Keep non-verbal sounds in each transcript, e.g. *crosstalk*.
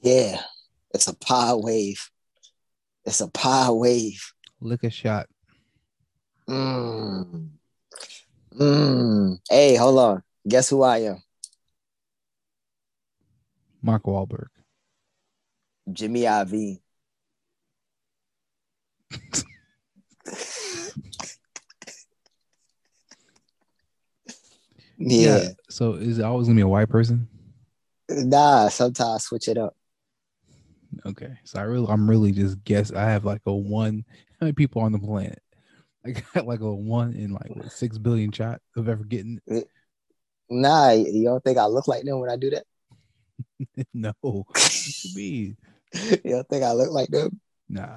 Yeah, it's a pod wave. It's a pod wave. A shot. Mm. Mm. Hey, hold on. Guess who I am? Mark Wahlberg. Jimmy IV. yeah. So is it always gonna be a white person? Nah, sometimes switch it up. Okay. So I really I'm really just guess I have like a one how many people on the planet? *laughs* I got like a one in like what, six billion shot of ever getting it. Nah, you don't think I look like them when I do that? *laughs* no. *laughs* You don't think I look like them? Nah.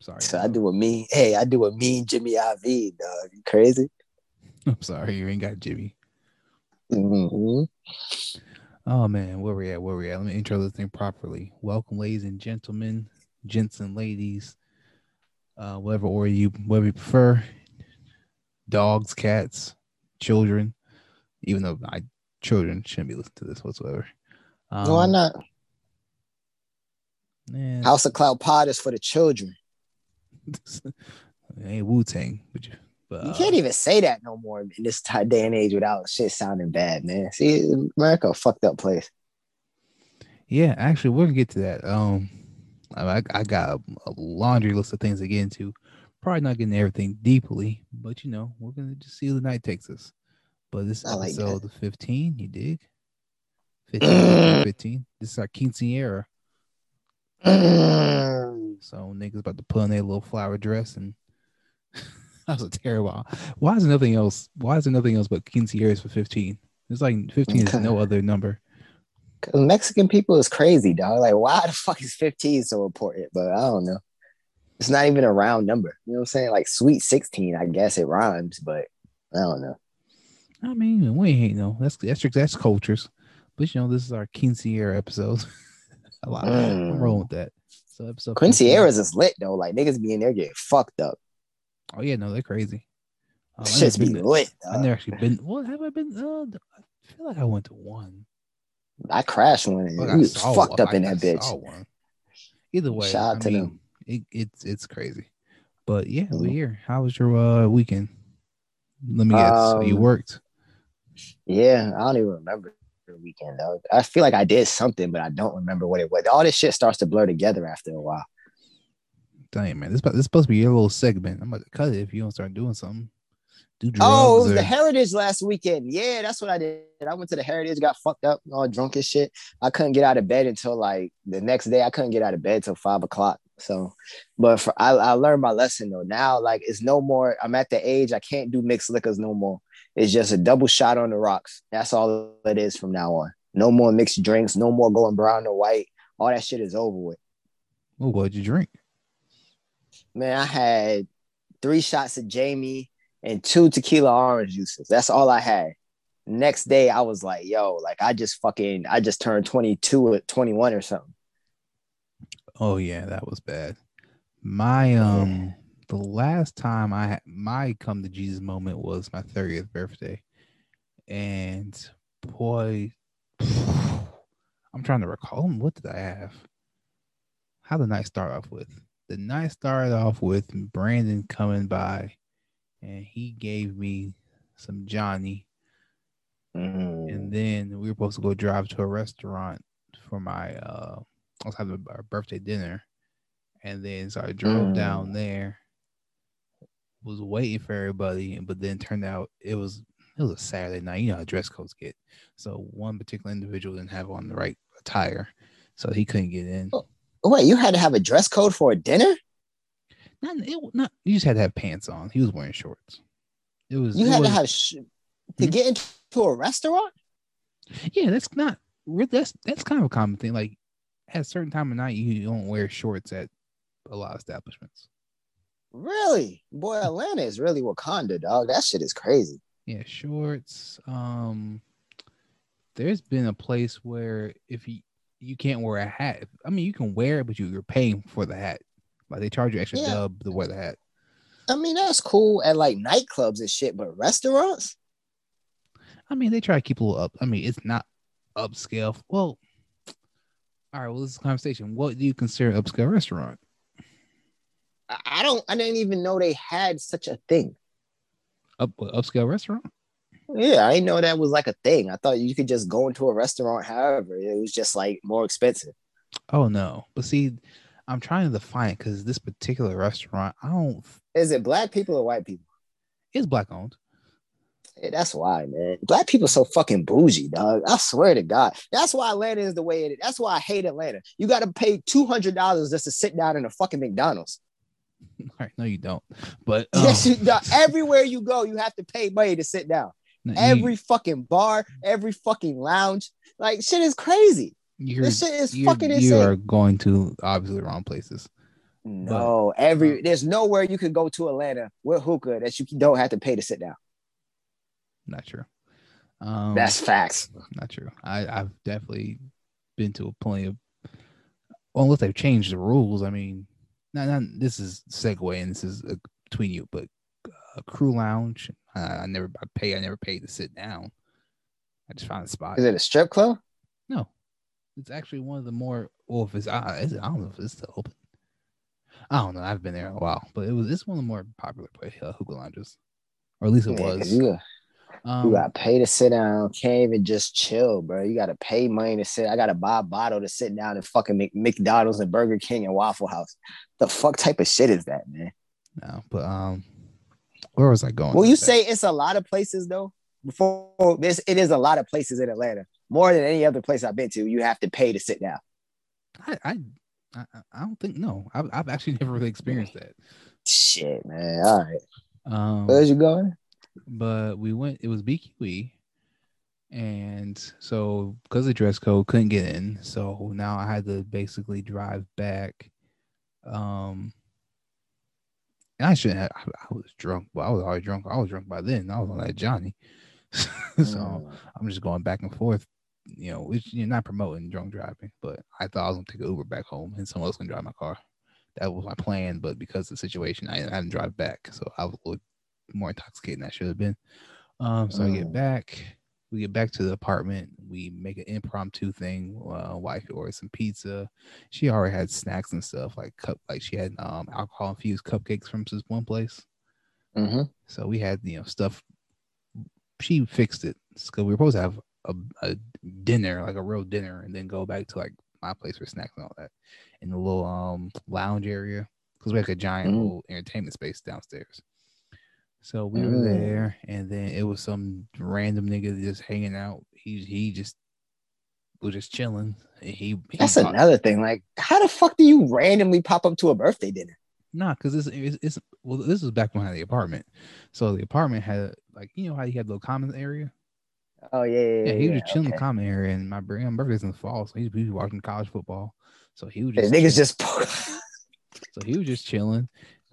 Sorry. So I do a mean. Hey, I do a mean Jimmy IV, dog. You crazy? I'm sorry, you ain't got Jimmy. hmm Oh man, where we at? Where we at? Let me intro this thing properly. Welcome, ladies and gentlemen, gents and ladies, uh, whatever order you whatever you prefer. Dogs, cats, children. Even though I children shouldn't be listening to this whatsoever. Um, Why not? Man, House of Cloud Pod is for the children. *laughs* ain't Wu Tang, but you, but You uh, can't even say that no more in this day and age without shit sounding bad, man. See, America, a fucked up place. Yeah, actually, we're gonna get to that. Um, I, I got a, laundry list of things to get into. Probably not getting everything deeply, but you know, we're gonna just see the night takes us. But this I like episode that. 15, you dig? 15, 15, *clears throat* 15. This is our quinceañera. Mm. *clears throat* So niggas about to put on their little flower dress and *laughs* that was a terrible. Why is there nothing else? Why is there nothing else but quinceañeras for 15? It's like 15 is no other number. 'Cause Mexican people is crazy, dog. Like, why the fuck is 15 so important? But I don't know. It's not even a round number. You know what I'm saying? Like sweet 16, I guess it rhymes, but I don't know. I mean, we ain't no. That's that's that's cultures, but you know, this is our quinceañera episode. *laughs* a lot. I'm Mm. rolling with that. So episode 15. Is lit though. Like niggas be in there getting fucked up. Oh yeah, no, they're crazy. Um, Shit's be been lit. I dog. never actually been. Well, have I been? Uh, I feel like I went to one. I crashed one and Like, we I was fucked one. up in I- that I bitch. Either way, Shout out to mean, them. It, it's it's crazy. But yeah, we're Mhm. here. How was your uh, weekend? Let me guess. So you Um, worked. Yeah, I don't even remember the weekend though. I feel like I did something, but I don't remember what it was. All this shit starts to blur together after a while. Damn man, this this supposed to be your little segment. I'm about to cut it if you don't start doing something. Do Oh, it was or- the Heritage last weekend. Yeah, that's what I did. I went to the Heritage, got fucked up, all drunk and shit. I couldn't get out of bed until like the next day. I couldn't get out of bed till five o'clock. So, but for I, I learned my lesson though. Now, like it's no more. I'm at the age I can't do mixed liquors no more. It's just a double shot on the rocks. That's all it is from now on. No more mixed drinks. No more going brown or white. All that shit is over with. Oh, what'd you drink? Man, I had three shots of Jamie and two tequila orange juices. That's all I had. Next day, I was like, yo, like I just fucking, I just turned 22 at 21 or something. Oh yeah, that was bad. My um the last time I had my come to Jesus moment was my 30th birthday. And boy, *sighs* I'm trying to recall what did I have? How did I start off with? The night started off with Brandon coming by and he gave me some Johnny Mm. and then we were supposed to go drive to a restaurant for my uh I was having our birthday dinner. And then so I drove Mm. down there, was waiting for everybody, but then turned out it was it was a Saturday night. You know how dress codes get. So one particular individual didn't have on the right attire. So he couldn't get in. Oh. Wait, you had to have a dress code for a dinner? Not it not you just had to have pants on. He was wearing shorts. It was You it had was- to have sh- to Hmm? get into a restaurant? Yeah, that's not that's that's kind of a common thing. Like at a certain time of night, you don't wear shorts at a lot of establishments. Really? Boy, Atlanta is really Wakanda, dog. That shit is crazy. Yeah, shorts. Um, there's been a place where if you you can't wear a hat. I mean, you can wear it, but you, you're paying for the hat. Like they charge you extra Yeah. dub to wear the hat. I mean, that's cool at like nightclubs and shit, but restaurants? I mean, they try to keep a little up. I mean, it's not upscale. Well, All right, well, this is a conversation. What do you consider upscale restaurant? I- I don't. I didn't even know they had such a thing. Up upscale restaurant? Yeah, I didn't know that was like a thing. I thought you could just go into a restaurant. However, it was just like more expensive. Oh no, but see, I'm trying to define it because this particular restaurant, I don't. Is it black people or white people? It's black owned. Yeah, that's why, man. Black people so fucking bougie, dog. I swear to God. That's why Atlanta is the way it is. That's why I hate Atlanta. You got to pay two hundred dollars just to sit down in a fucking McDonald's. *laughs* All right, no, you don't. But um, Yes, you, everywhere you go, you have to pay money to sit down. Every fucking bar, every fucking lounge, like shit is crazy. you're, This shit is fucking You are going to obviously wrong places. No, every there's nowhere you can go to Atlanta with hookah that you don't have to pay to sit down. Not true. Um, That's facts. not true. I, I've definitely been to a plenty of. Well, unless they've changed the rules. I mean, not, not this is segue and this is uh, between you, but a crew lounge. I, I never I pay. I never paid to sit down. I just found a spot. Is it a strip club? No, it's actually one of the more. Well, if it's uh, is it, I don't know if it's still open. I don't know. I've been there a while, but it was it's one of the more popular place, uh, hookah lounges, or at least it Yeah, was. You, got- Um, you got to pay to sit down. Can't even just chill, bro. You got to pay money to sit. I got to buy a bottle to sit down and fucking Mc, McDonald's and Burger King and Waffle House. The fuck type of shit is that, man? no, but um, where was I going? Will you that? say it's a lot of places though? Before this, it is a lot of places in Atlanta. More than any other place I've been to, you have to pay to sit down. I, I, I, I don't think no. I've, I've actually *laughs* never really experienced that. Shit, man. All right, Um, where's you going? but we went. It was BQE, and so because of dress code, couldn't get in. So now I had to basically drive back. Um, and I shouldn't have. I, was drunk, but I was already drunk. I was drunk by then. I was on that Johnny. *laughs* so Mm. I'm just going back and forth. You know, which you're not promoting drunk driving, but I thought I was gonna take an Uber back home and someone else gonna drive my car. That was my plan, but because of the situation, I, I didn't drive back, so I was a little more intoxicated than I should have been. Um, so I get Mm. back, we get back to the apartment, we make an impromptu thing. Uh, wife ordered some pizza. She already had snacks and stuff like cup, like she had um alcohol infused cupcakes from this one place. Mhm. So we had you know stuff. She fixed it because we were supposed to have a, a dinner, like a real dinner, and then go back to like my place for snacks and all that in the little um lounge area because we had like a giant Mm. little entertainment space downstairs. So we were Mm. there, and then it was some random nigga just hanging out. He he just was just chilling. He, he That's bought- another thing. Like, how the fuck do you randomly pop up to a birthday dinner? Nah, because it's, it's it's well, this was back when I had the apartment. So the apartment had like you know how you had a little common area. Oh yeah, yeah, Yeah, yeah. he was just chilling in the common area, and my my birthday's in the fall, so he, was watching college football. So he was just niggas just *laughs* so he was just chilling.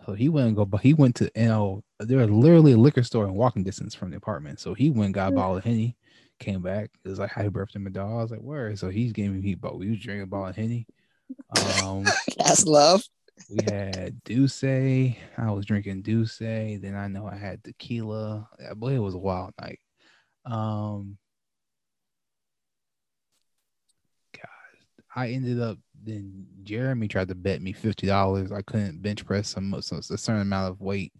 So he went and go, but he went to you know there was literally a liquor store in walking distance from the apartment. So he went got a bottle of henny, came back. It was like happy birthday, my dog. I was like, where? So he's giving me he bought. We was drinking a bottle of henny. Um, *laughs* that's love. we had D'ussé. I was drinking D'ussé. Then I know I had tequila. I believe it was a wild night. Um, I ended up. Then Jeremy tried to bet me fifty dollars. I couldn't bench press some, some a certain amount of weight,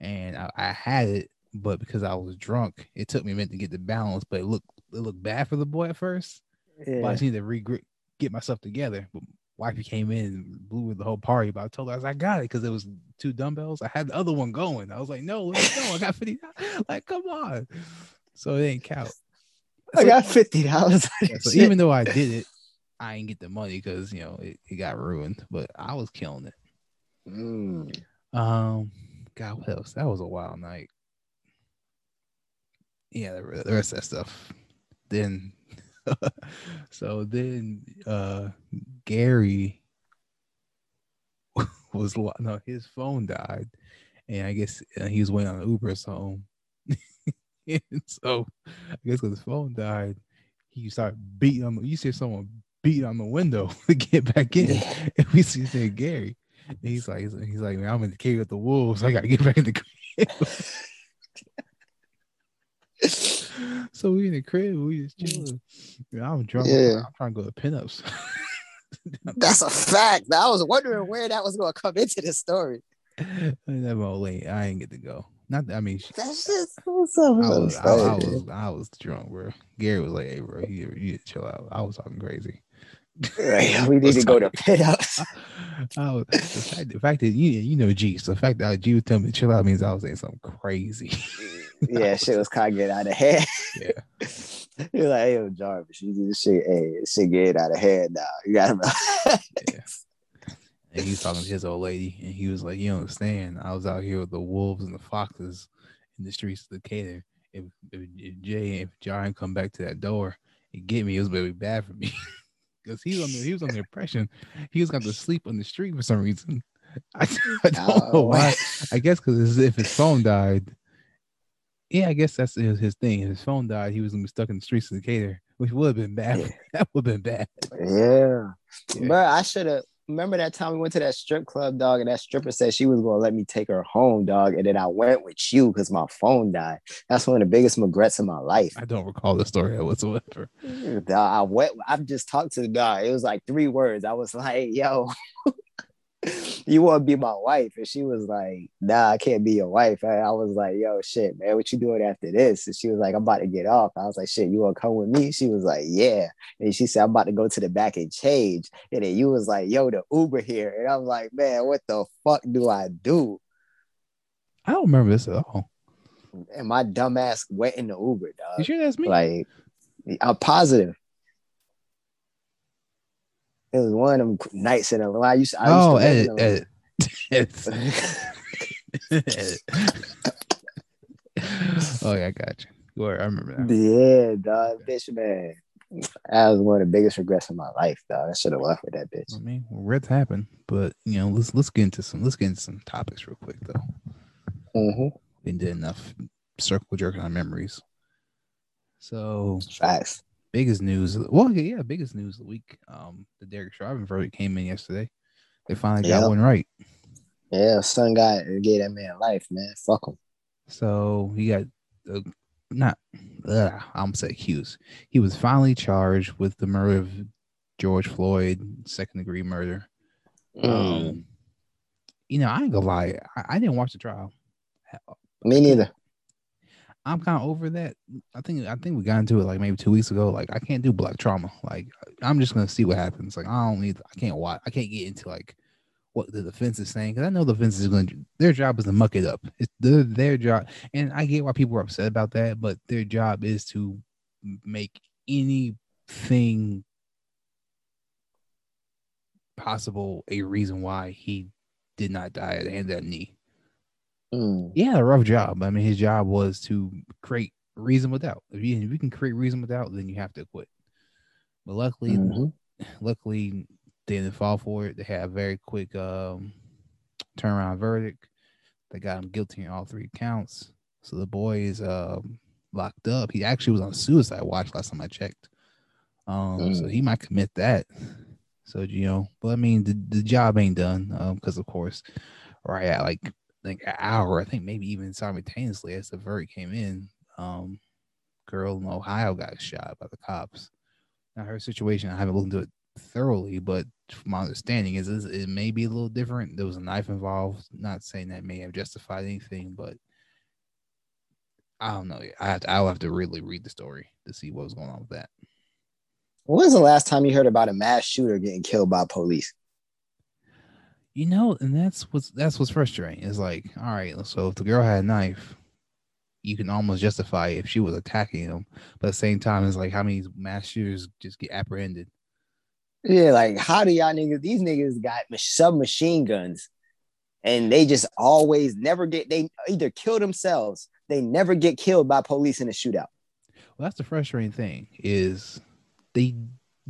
and I, I had it, but because I was drunk, it took me a minute to get the balance. But it looked it looked bad for the boy at first. But I just need to re get myself together. But wifey came in and blew with the whole party. But I told her I was I got it because it was two dumbbells. I had the other one going. I was like, no, let me go. I got 50. *laughs* like, come on. So it ain't count. I got fifty dollars. *laughs* Yeah, so even though I did it, I ain't get the money because you know it, it got ruined. But I was killing it. Mm. Um, God, what else? That was a wild night. Yeah, the, the rest of that stuff. Then, *laughs* so then, uh, Gary *laughs* was no, his phone died, and I guess uh, he was waiting on Uber home. *laughs* and so, I guess because his phone died, he started beating on. You see someone beating on the window *laughs* to get back in, Yeah. *laughs* and we see said Gary. And he's like, he's, like, man, I'm in the cave with the wolves. I gotta get back in the crib. *laughs* so we in the crib, we just chilling. Yeah, I'm drunk. Yeah. I'm trying to go to pinups. That's a fact. I was wondering where that was going to come into the story. that old lady, I ain't get to go. Not, I mean, she, That's just what's up. I was, I, I was, I was drunk, bro. Gary was like, "Hey, bro, you, you chill out." I was talking crazy. Right, *laughs* we need to go to Pin Ups. I was, the, fact, the fact that you, you know, G. So the fact that G was telling me to chill out means I was saying something crazy. *laughs* yeah, shit was kind of getting out of hand. yeah, *laughs* You're like, hey, yo, Jarvis, you do this shit. Hey, shit getting out of hand now. You got to yeah. And he was talking to his old lady, and he was like, "You don't understand? I was out here with the wolves and the foxes in the streets of Decatur. If, if, if Jay if John come back to that door and get me, it was gonna be bad for me." Because he was on the he was on the impression he was going to sleep on the street for some reason. *laughs* I, I don't oh, know why. I guess because if his phone died, yeah, I guess that's his, his thing. If his phone died, he was gonna be stuck in the streets of Decatur, which would have been bad. Yeah. *laughs* That would have been bad. Yeah. Yeah. But I should have remember that time we went to that strip club, dog, and that stripper said she was gonna let me take her home, dog. And then I went with you because my phone died. That's one of the biggest regrets of my life. I don't recall the story whatsoever. Dog, I went, I've just talked to the guy. It was like three words. I was like, yo, *laughs* you want to be my wife? And she was like, nah, I can't be your wife. And I was like, yo, shit, man, what you doing after this? And she was like, I'm about to get off. I was like, shit, you want to come with me? She was like, yeah. And she said, I'm about to go to the back and change. And then you was like, yo, the Uber here. And I'm like, man, what the fuck do I do? I don't remember this at all. And my dumb ass went in the Uber, dog. You sure that's me? Like, I'm positive. It was one of them nights in a I used, I used oh, to edit, work in a- edit. Edit. oh yeah, I got you. Word, I remember that. Yeah, dog, bitch, man. That was one of the biggest regrets of my life, dog. I should have left with that bitch. I mean, regrets happen, but you know, let's let's get into some let's get into some topics real quick though. Mm-hmm. We did enough circle jerking on memories. So Facts. Biggest news. Well, yeah, biggest news of the week. Um, the Derek Chauvin verdict came in yesterday. They finally got Yep. one right. Yeah, son got gave that man life, man. Fuck him. So he got uh, not. Uh, I'm say accused. He was finally charged with the murder of George Floyd, second degree murder. Mm. Um, you know, I ain't gonna lie. I, I didn't watch the trial. Me neither. I'm kind of over that. I think I think we got into it like maybe two weeks ago. Like I can't do black trauma. Like I'm just gonna see what happens. Like I don't need. I can't watch. I can't get into like what the defense is saying because I know the defense is going to. Their job is to muck it up. It's their, their job, and I get why people are upset about that. But their job is to make anything possible a reason why he did not die at the hand of that knee Mm. yeah, a rough job. I mean, his job was to create reason without. If you, if you can create reason without, then you have to quit. But luckily, Mhm. luckily they didn't fall for it. They had a very quick um, turnaround verdict. They got him guilty in all three counts. So the boy is um, locked up. He actually was on suicide watch last time I checked. Um, so Mm. he might commit that. So you know, but I mean, the, the job ain't done because of course, right at like like an hour, I think maybe even simultaneously as the verdict came in, um, girl in Ohio got shot by the cops. Now her situation, I haven't looked into it thoroughly, but my understanding is, is it may be a little different. There was a knife involved. Not saying that may have justified anything, but I don't know. I have to, I'll have to really read the story to see what was going on with that. When was the last time you heard about a mass shooter getting killed by police? You know, and that's what's that's what's frustrating. It's like, all right, so if the girl had a knife, you can almost justify if she was attacking him. But at the same time, it's like how many mass shooters just get apprehended? Yeah, like how do y'all niggas? These niggas got mach- submachine guns, and they just always never get. They either kill themselves. They never get killed by police in a shootout. Well, that's the frustrating thing is they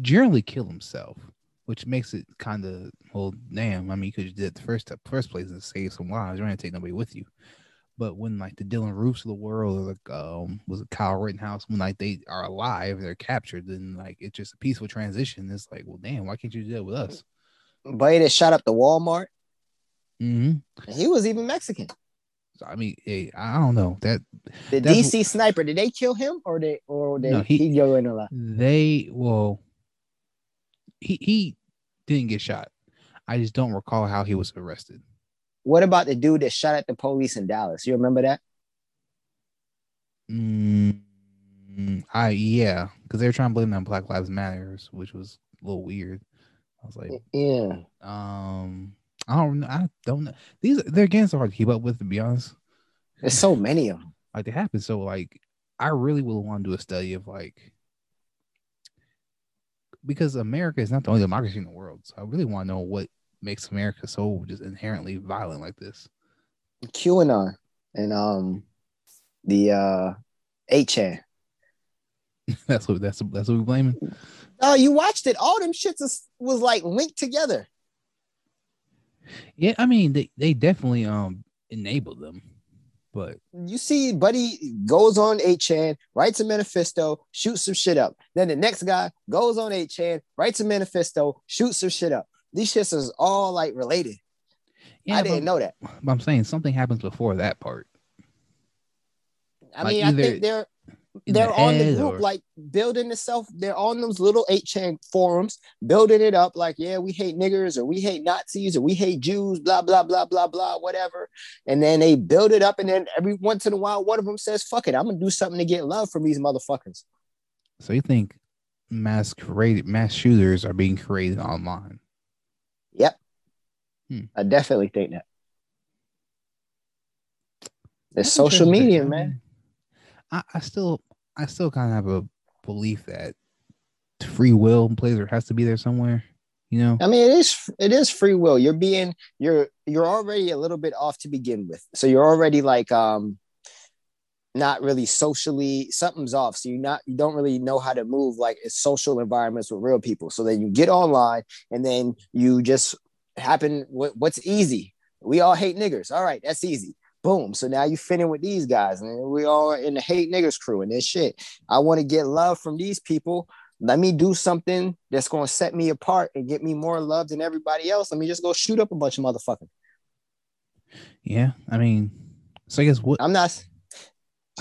generally kill themselves, which makes it kind of well, damn. I mean, you could have did it the first first place and save some lives. You're not gonna take nobody with you. But when like the Dylann Roofs of the world, or like um, was it Kyle Rittenhouse, when like they are alive, they're captured, then like it's just a peaceful transition. It's like, well, damn, why can't you do that with us? But that shot up the Walmart. Mm-hmm. and He was even Mexican. So I mean, hey, I don't know that The DC sniper. Did they kill him or they or they No, he- he, go in a lot? they well, he he didn't get shot. I just don't recall how he was arrested. What about the dude that shot at the police in Dallas? You remember that? Mm, I yeah, because they were trying to blame that on Black Lives Matters, which was a little weird. I was like, yeah. Um, I don't, know. I don't know. These they're against hard to keep up with, to be honest. There's so many of them. Like they happen. So like, I really would want to do a study of like, because America is not the only democracy in the world. So I really want to know what makes America so just inherently violent like this. QAnon and R and um the uh 8chan. *laughs* that's what that's that's what we blaming. Oh, you watched it. All them shits was, was like linked together. Yeah, I mean they, they definitely um enabled them, but you see, Buddy goes on 8chan, writes a manifesto, shoots some shit up. Then the next guy goes on 8chan, writes a manifesto, shoots some shit up. These shits is all like related. Yeah, I didn't know that. But I'm saying something happens before that part. I like mean, I think they're they're the on the group, or... like building itself. They're on those little 8chan forums, building it up. Like, yeah, we hate niggers, or we hate Nazis, or we hate Jews, blah blah blah blah blah, whatever. And then they build it up, and then every once in a while, one of them says, "Fuck it, I'm gonna do something to get love from these motherfuckers." So you think mass created mass shooters are being created online? Yep, hmm. I definitely think that. It's social media, man. I, I still I still kind of have a belief that free will plays or has to be there somewhere. You know, I mean, it is it is free will. You're being you're you're already a little bit off to begin with, so you're already like um not really socially something's off. So you not you don't really know how to move like social environments with real people. So then you get online and then you just happen what, what's easy? We all hate niggers. All right that's easy Boom. So now you fit in with these guys, and we all in the hate niggers crew and this shit. I want to get love from these people. Let me do something that's going to set me apart and get me more love than everybody else. Let me just go shoot up a bunch of motherfuckers. Yeah, I mean, so I guess what I'm not.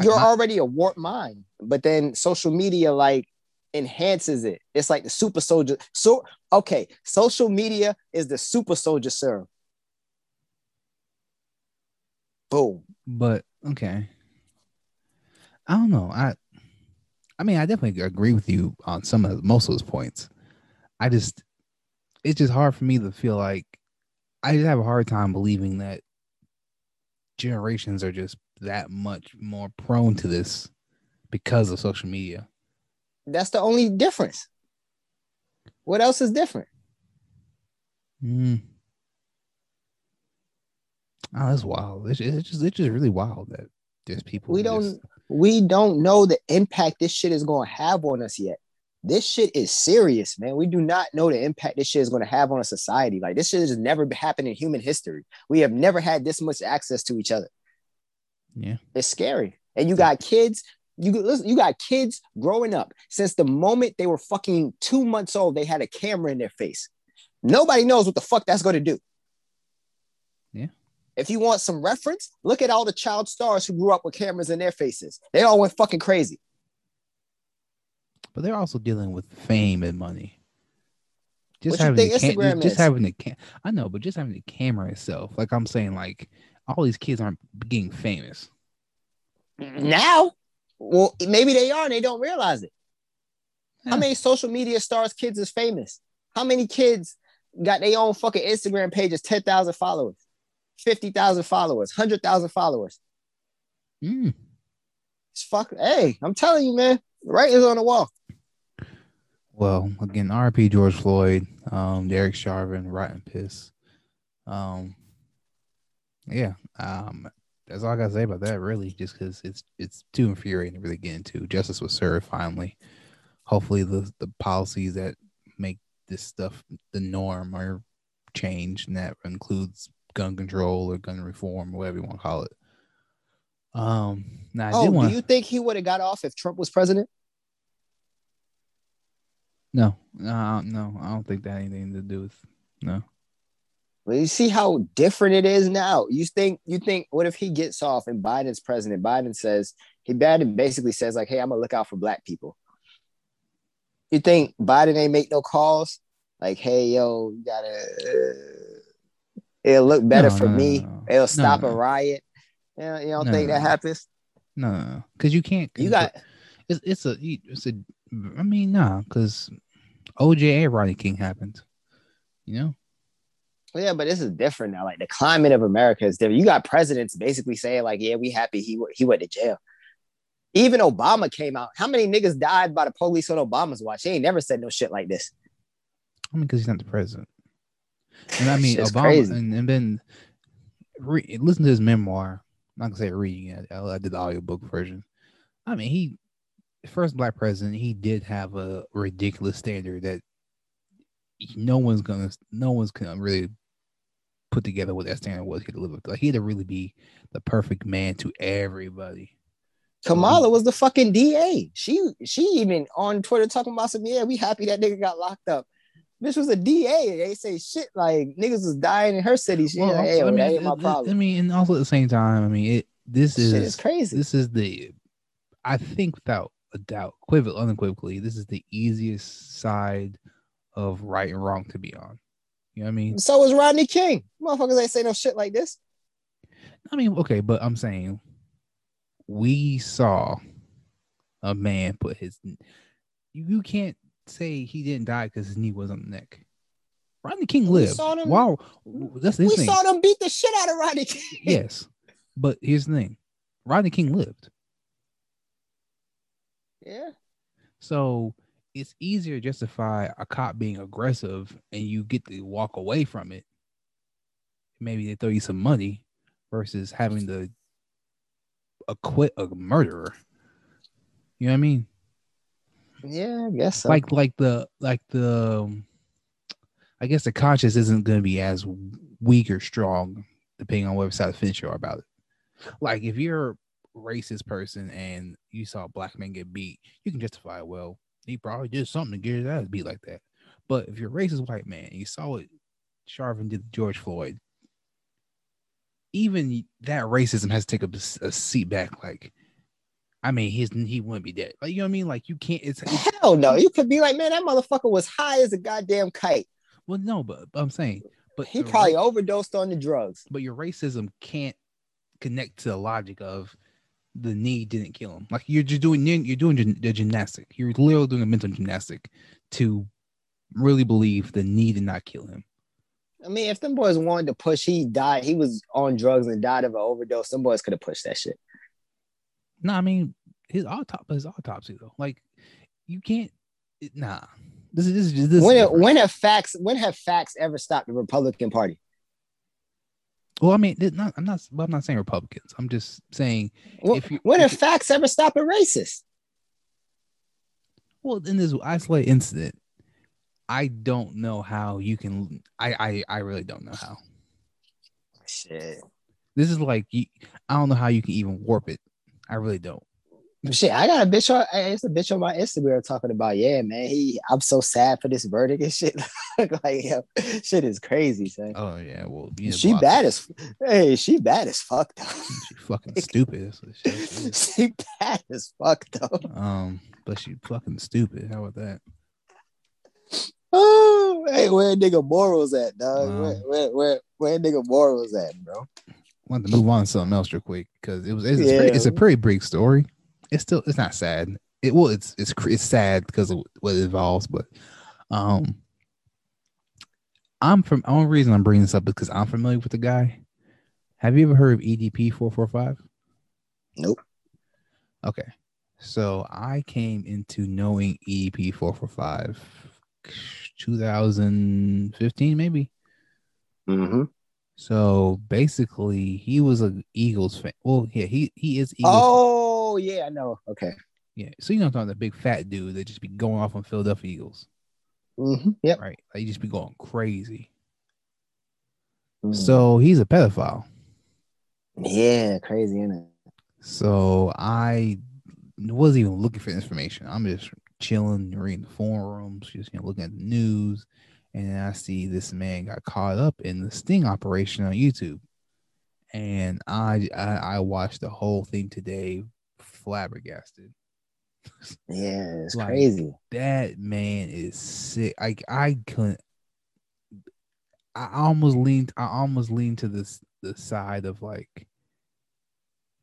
You're not, already a warped mind, but then social media like enhances it. It's like the super soldier. So okay, social media is the super soldier serum. Boom. But okay. I don't know. I I mean, I definitely agree with you on some of most of those points. I just it's just hard for me to feel like I just have a hard time believing that generations are just that much more prone to this because of social media. That's the only difference. What else is different? Mm. Oh, that's wild. It's, it's just it's just really wild that there's people. We don't just... we don't know the impact this shit is going to have on us yet. This shit is serious, man. We do not know the impact this shit is going to have on a society. Like this shit has never happened in human history. We have never had this much access to each other. Yeah, it's scary. And you got kids. You listen, you got kids growing up since the moment they were fucking two months old. They had a camera in their face. Nobody knows what the fuck that's going to do. If you want some reference, look at all the child stars who grew up with cameras in their faces. They all went fucking crazy. But they're also dealing with fame and money. Just what having the cam- just, just having the cam- I know, but just having the camera itself, like I'm saying, like all these kids aren't getting famous now. Well, maybe they are, and they don't realize it. Yeah. How many social media stars kids is famous? How many kids got their own fucking Instagram pages, ten thousand followers? 50,000 followers, 100,000 followers. Mm. It's fuck. Hey, I'm telling you, man, right is on the wall. Well, again, RP George Floyd, um, Derek Chauvin, Rotten Piss. Um, yeah, um, that's all I gotta say about that, really, just because it's it's too infuriating to really get into. Justice was served finally. Hopefully, the the policies that make this stuff the norm are changed, and that includes gun control or gun reform, whatever you want to call it. Um, now oh, wanna... do you think he would have got off if Trump was president? No, no, no, I don't think that anything to do with no. Well, you see how different it is now. You think you think what if he gets off and Biden's president? Biden says he Biden basically says like, "Hey, I'm gonna look out for black people." You think Biden ain't make no calls Like, hey, yo, you gotta. Uh, it'll look better No, for no, me. no. It'll stop a riot. You, know, you don't think that happens? No, because you can't. You got it's it's a it's a. I mean, nah, because OJ and Rodney King happened. You know. yeah, but this is different now. Like the climate of America is different. You got presidents basically saying like, "Yeah, we happy he he went to jail." Even Obama came out. How many niggas died by the police on Obama's watch? He ain't never said no shit like this. I mean, because he's not the president. And I mean, Obama, crazy. and, and then re- listen to his memoir. I'm not gonna say reading it. I, I did the audiobook version. I mean, he first black president. He did have a ridiculous standard that no one's gonna, no one's gonna really put together what that standard was. He had to live up. to. Like he had to really be the perfect man to everybody. Kamala was the fucking DA. She she even on Twitter talking about some, yeah, we happy that nigga got locked up. This was a DA. They say shit like niggas was dying in her city. She like, hey, I that mean, ain't my problem. I mean, and also at the same time, I mean, it. This is is crazy. this is the i think without a doubt equiv- unequivocally this is the easiest side of right and wrong to be on you know what i mean So was Rodney King. Motherfuckers ain't say no shit like this. i mean okay but i'm saying we saw a man put his you can't say he didn't die because his knee was on the neck rodney king lived them- wow that's the we thing saw them beat the shit out of Rodney King. yes but here's the thing rodney king lived Yeah. So it's easier to justify a cop being aggressive and you get to walk away from it. Maybe they throw you some money versus having to acquit a murderer. You know what I mean? Yeah, I guess so. Like like the like the um, I guess the conscience isn't gonna be as weak or strong depending on what side of the fence you are about it. Like if you're a racist person and you saw a black man get beat, you can justify, well, he probably did something to get his ass beat like that. But if you're a racist white man and you saw what Chauvin did George Floyd, even that racism has to take a seat back. Like, I mean, his he wouldn't be dead. Like, you know what I mean? Like, you can't. It's, it's Hell no. You could be like, man, that motherfucker was high as a goddamn kite. well, no, but, but I'm saying, but He probably ra- overdosed on the drugs. but your racism can't connect to the logic of the knee didn't kill him. Like you're just doing you're doing the gymnastic. You're literally doing a mental gymnastic to really believe the knee did not kill him. I mean, if them boys wanted to push, he died. He was on drugs and died of an overdose. Some boys could have pushed that shit. No, I mean his autopsy, his autopsy though. Like you can't. Nah, this is this is just this. is when when have facts when have facts ever stopped the Republican Party? well, I mean, not, I'm not. Well, I'm not saying Republicans. I'm just saying. When, If you- when if have facts ever stopped a racist? Well, in this isolated incident, I don't know how you can. I I I really don't know how. Shit. This is like you, I don't know how you can even warp it. I really don't. Shit, I got a bitch on. It's a bitch on my Instagram talking about, yeah, man. He, I'm so sad for this verdict and shit. *laughs* like, yo, shit is crazy, son. Oh yeah, well, you need to she bad as, hey, she bad as fuck though. she fucking *laughs* stupid. She *laughs* she bad as fuck though. Um, but she fucking stupid. How about that? Oh, hey, where nigga morals at, dog? Wow. Where, where, where, where nigga morals at, bro? Want to move on to something else real quick because it was it's, Yeah. it's a pretty big story. It's still it's not sad. It well it's it's it's sad because of what it involves, but um, I'm from. Only reason I'm bringing this up is because I'm familiar with the guy. Have you ever heard of EDP four four five? Nope. Okay. So I came into knowing EDP 445 2015 maybe. Mm-hmm. So basically he was a Eagles fan. Well, yeah, he he is Eagles. Oh, yeah, I know. Okay. Yeah. So you know I'm talking about the big fat dude that just be going off on Philadelphia Eagles, Mm-hmm. Yep. right? Like he just be going crazy. Mhm. So he's a pedophile. yeah, crazy, isn't it? So I wasn't even looking for information. I'm just chilling, reading the forums, just you know, looking at the news, and then I see this man got caught up in the sting operation on YouTube, and I I, I watched the whole thing today, flabbergasted. Yeah, it's Like- crazy. That man is sick. I I couldn't. I almost leaned I almost leaned to this the side of like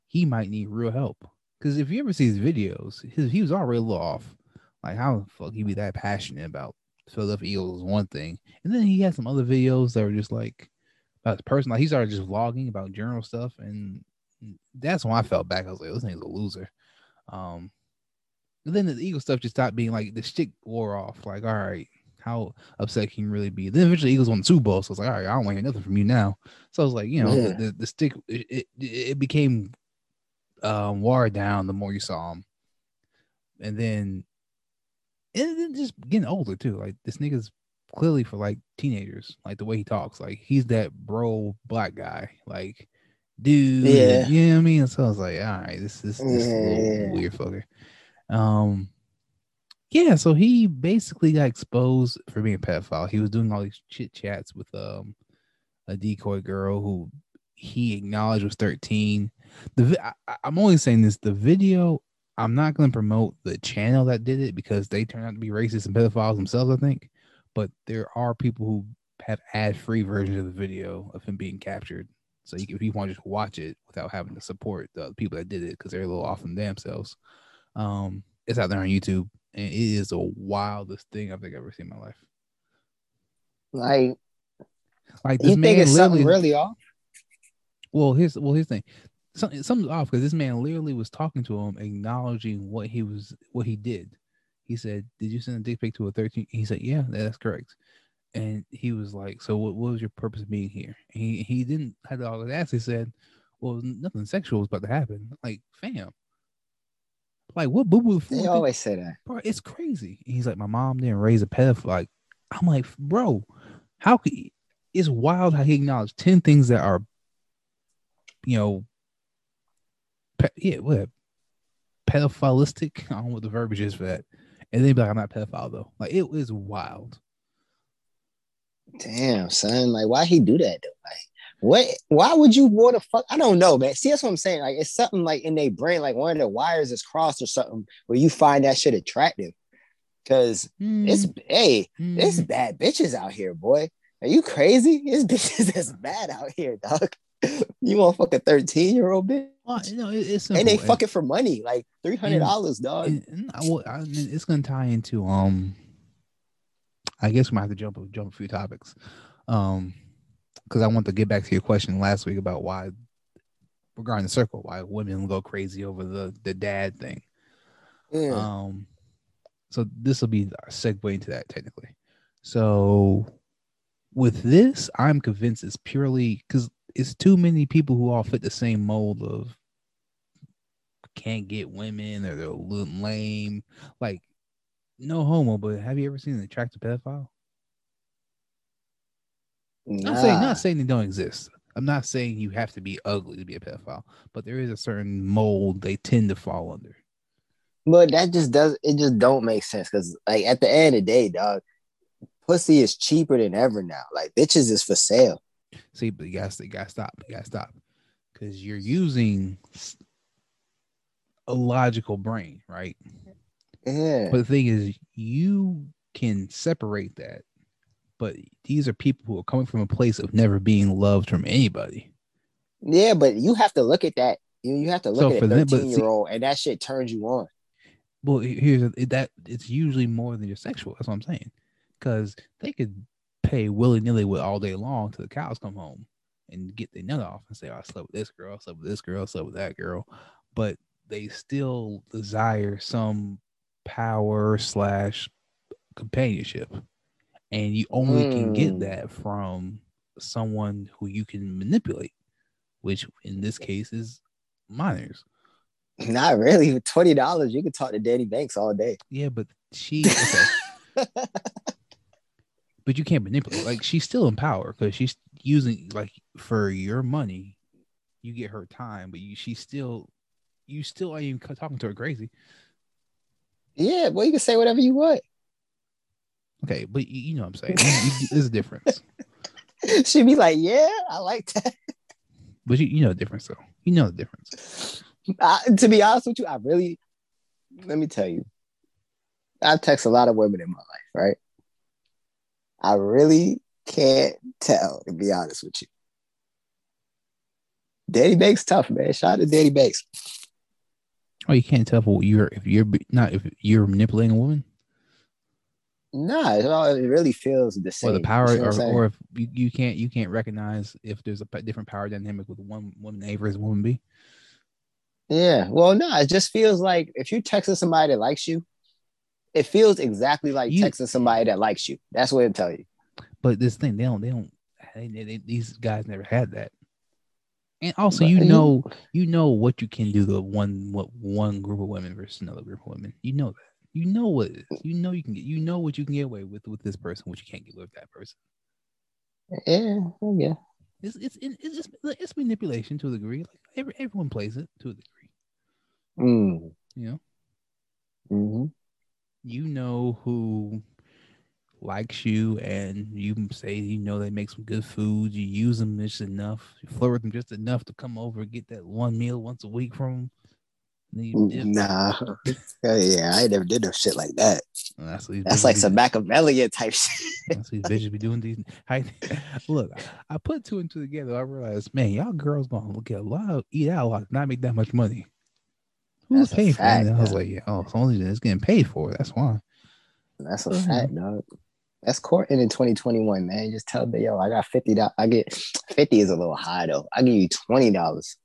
he might need real help. Because if you ever see his videos, his he was already a little off. Like how the fuck he be that passionate about Philadelphia Eagles is one thing, and then he had some other videos that were just like about his person. Like he started just vlogging about general stuff, and that's when I felt back. I was like, this nigga's a loser. Um, and then the Eagle stuff just stopped being like the stick wore off. Like, all right, how upset can you really be? Then eventually Eagles won the Super Bowl, so I was like, all right, I don't want to hear nothing from you now. So I was like, you know, yeah. the, the stick it, it, it became um, watered down the more you saw him, and then and just getting older too. Like this nigga's clearly for like teenagers, like the way he talks. Like he's that bro black guy. Like, dude, yeah, you know what I mean. So I was like, all right, this this this yeah. little weird fucker. Um, yeah. So he basically got exposed for being a pedophile. He was doing all these chit chats with um a decoy girl who he acknowledged was 13 the I, i'm only saying this the video I'm not going to promote the channel that did it because they turn out to be racist and pedophiles themselves, I think. But there are people who have ad free versions of the video of him being captured. So you, if you want to just watch it without having to support the people that did it because they're a little off in themselves, um, it's out there on YouTube. And it is the wildest thing I think I've ever seen in my life. Like, like this you man think it's something really off? Well, here's well, here's the thing something something's off because this man literally was talking to him, acknowledging what he was what he did. He said, "Did you send a dick pic to a 13?" He said, "Yeah, that's correct." And he was like, "So what, what was your purpose of being here?" And he he didn't have all that. He said, "Well, nothing sexual was about to happen." Like, fam, like what boo boo? They always say that, bro. It's crazy. And he's like, "My mom didn't raise a pedophile." Like, I'm like, bro, how could? It's wild how he acknowledged ten things that are, you know, pe- yeah, what pedophilistic. I don't know what the verbiage is for that. And then be like, I'm not pedophile though. Like it was wild. Damn, son. Like, why he do that though? Like, what? Why would you want to fuck? I don't know, man. See, that's what I'm saying. Like, it's something like in their brain, like one of the wires is crossed or something, where you find that shit attractive. Cause mm. it's hey, mm. it's bad bitches out here, boy. Are you crazy? It's *laughs* bitches that's bad out here, dog. *laughs* you want to fuck a 13 year old bitch? Well, you know, it's and they fuck it for money, like three hundred dollars, dog. And, and well, I mean, it's gonna tie into um. I guess we might have to jump jump a few topics, um, because I want to get back to your question last week about why, regarding the circle, why women go crazy over the the dad thing. Yeah. Um, so this will be our segue into that technically. So with this, I'm convinced it's purely because it's too many people who all fit the same mold of can't get women or they're a little lame. Like, no homo, but have you ever seen an attractive pedophile? Nah. Not saying not saying they don't exist. I'm not saying you have to be ugly to be a pedophile, but there is a certain mold they tend to fall under. But that just does it just don't make sense because like at the end of the day, dog, pussy is cheaper than ever now. Like bitches is for sale. See, but you gotta, you gotta stop. You gotta stop because you're using a logical brain, right? Yeah. But the thing is, you can separate that. But these are people who are coming from a place of never being loved from anybody. Yeah, but you have to look at that. You, you have to look so at a 13 year old and that shit turns you on. Well, here's that. It's usually more than just sexual. That's what I'm saying. Because they could pay willy nilly with all day long till the cows come home and get their nut off and say, oh, I slept with this girl, I slept with this girl, I slept with that girl. But they still desire some power slash companionship. And you only mm. can get hmm. that from someone who you can manipulate, which in this case is minors. Not really. Twenty dollars, you can talk to Danny Banks all day. Yeah, but she *laughs* okay. But you can't manipulate. Like she's still in power because she's using like for your money, you get her time, but you she's still you still ain't even talking to her crazy. Yeah, well, you can say whatever you want. Okay, but you, you know what I'm saying. There's a difference. *laughs* She'd be like, "Yeah, I like that." But you, you know the difference, though. You know the difference. I, to be honest with you, I really, let me tell you, I've texted a lot of women in my life, right? I really can't tell, to be honest with you. Daddy Bakes tough, man. Shout out to Daddy Bakes. Oh, you can't tell if you're if you're not if you're manipulating a woman. Nah, it, all, it really feels the same. Or the power, or, or if you, you can't you can't recognize if there's a different power dynamic with one woman A versus woman B. Yeah, well, no, it just feels like if you're texting somebody that likes you, it feels exactly like you, texting somebody that likes you. That's what it tell you. But this thing, they don't, they don't, they, they, these guys never had that. And also, you know, you know what you can do to one what one group of women versus another group of women. You know that. You know what. You know you can get. You know what you can get away with with this person, what you can't get away with that person. Yeah, yeah. It's it's it's it's manipulation to a degree. Like every, everyone plays it to a degree. Mm. You know. Mm-hmm. You know who likes you and you say you know they make some good food, you use them just enough, you flirt with them just enough to come over and get that one meal once a week from them. Nah, *laughs* yeah, I never did no shit like that. that's, that's like some Machiavellian type shit. *laughs* that's these bitches be doing these. *laughs* I, look, I put two and two together. I realized, man, y'all girls gonna look at a lot, of, eat out a lot, not make that much money. Who's paying for it? I was like, yeah, oh, it's only it's getting paid for. That's why. That's a fact, dog. That's courting in 2021, man. Just tell me, yo, I got fifty dollars. I get fifty is a little high though. I give you twenty dollars.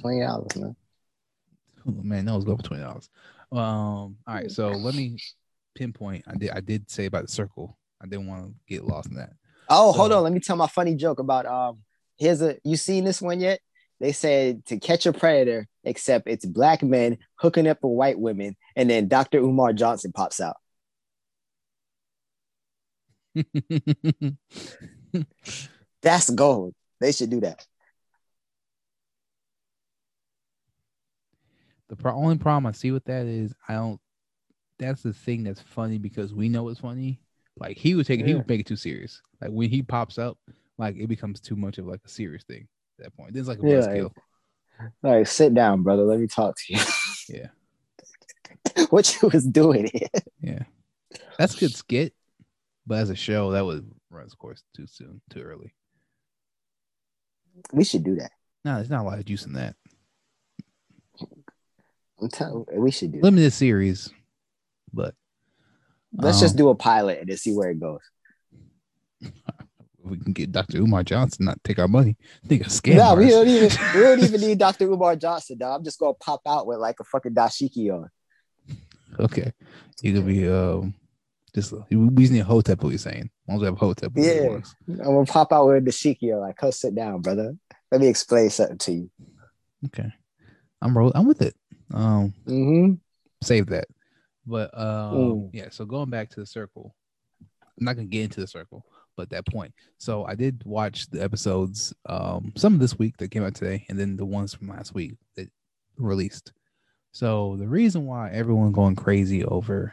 Twenty dollars, man. Oh, man, that was good for twenty dollars. Um, all right, so let me pinpoint. I did I did say about the circle. I didn't want to get lost in that. Oh, so, hold on. Let me tell my funny joke about um. Here's a. You seen this one yet? They said to catch a predator, except it's black men hooking up with white women, and then Dr. Umar Johnson pops out. *laughs* That's gold. They should do that. The pro- only problem I see with that is I don't. That's the thing that's funny because we know it's funny. Like he would take it, yeah. he would make it too serious. Like when he pops up, like it becomes too much of like a serious thing at that point. There's like a yeah, buzzkill. All right, sit down, brother. Let me talk to you. *laughs* yeah. *laughs* what you was doing here? Yeah, that's good skit. But as a show, that would run its course too soon, too early. We should do that. No, there's not a lot of juice in that. I'm telling we should do limited that. series, but let's um, just do a pilot and just see where it goes. We can get Dr. Umar Johnson, not take our money. Think a scam. No, we don't even we don't even need Dr. Umar Johnson. Dog. I'm just gonna pop out with like a fucking dashiki on. Okay, you could be um just we just need a hotep. What you're saying? As long as we have a hotep. Yeah, I'm gonna pop out with the shikio. Like, come sit down, brother. Let me explain something to you. Okay, I'm roll. I'm with it. Um, mm-hmm. save that. But um, mm. yeah. So going back to the circle, I'm not gonna get into the circle, but that point. So I did watch the episodes, um, some of this week that came out today, and then the ones from last week that released. So the reason why everyone going crazy over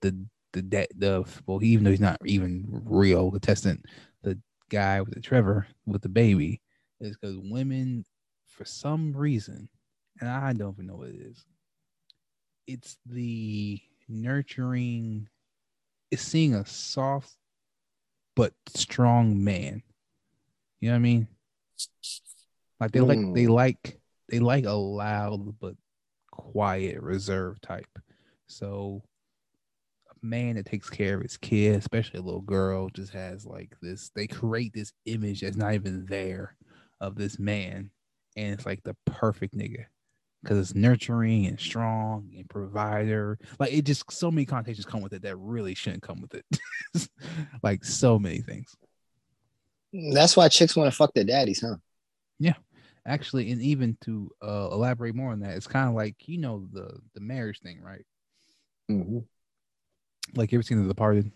the the de- the well, even though he's not even real contestant, the guy with the Trevor with the baby is because women, for some reason, and I don't even know what it is. It's the nurturing. It's seeing a soft but strong man. You know what I mean? Like they mm. like they like they like a loud but quiet, reserved type. So a man that takes care of his kid, especially a little girl, just has like this. They create this image that's not even there of this man, and it's like the perfect nigga because it's nurturing and strong and provider. Like it just so many connotations come with it that really shouldn't come with it. *laughs* like so many things. That's why chicks want to fuck their daddies, huh? Yeah, actually, and even to uh, elaborate more on that, it's kind of like you know the the marriage thing, right? Mm-hmm. Like you ever seen The Departed?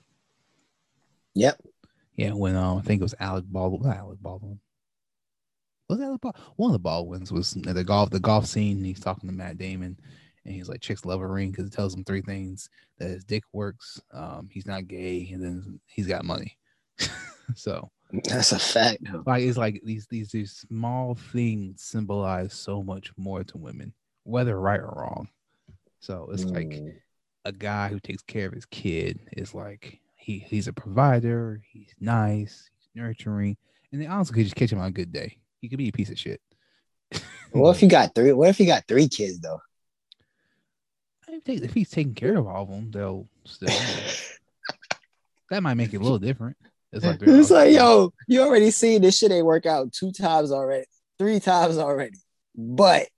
Yep. Yeah, when um, I think it was Alec Baldwin. Alec Baldwin. Was that Baldwin? one of the Baldwins was the golf the golf scene. he's talking to Matt Damon, and he's like, "Chicks love a ring because it tells him three things: that his dick works, um, he's not gay, and then he's got money." *laughs* so that's a fact. Like it's like these these these small things symbolize so much more to women, whether right or wrong. So it's mm. like a guy who takes care of his kid is like he he's a provider. He's nice. He's nurturing, and they honestly could just catch him on a good day. He could be a piece of shit. *laughs* What if you got three? What if you got three kids though? if, they, if he's taking care of all of them, they'll still. *laughs* that might make it a little different. It's like, It's like, yo, you already seen this shit ain't work out two times already, three times already. But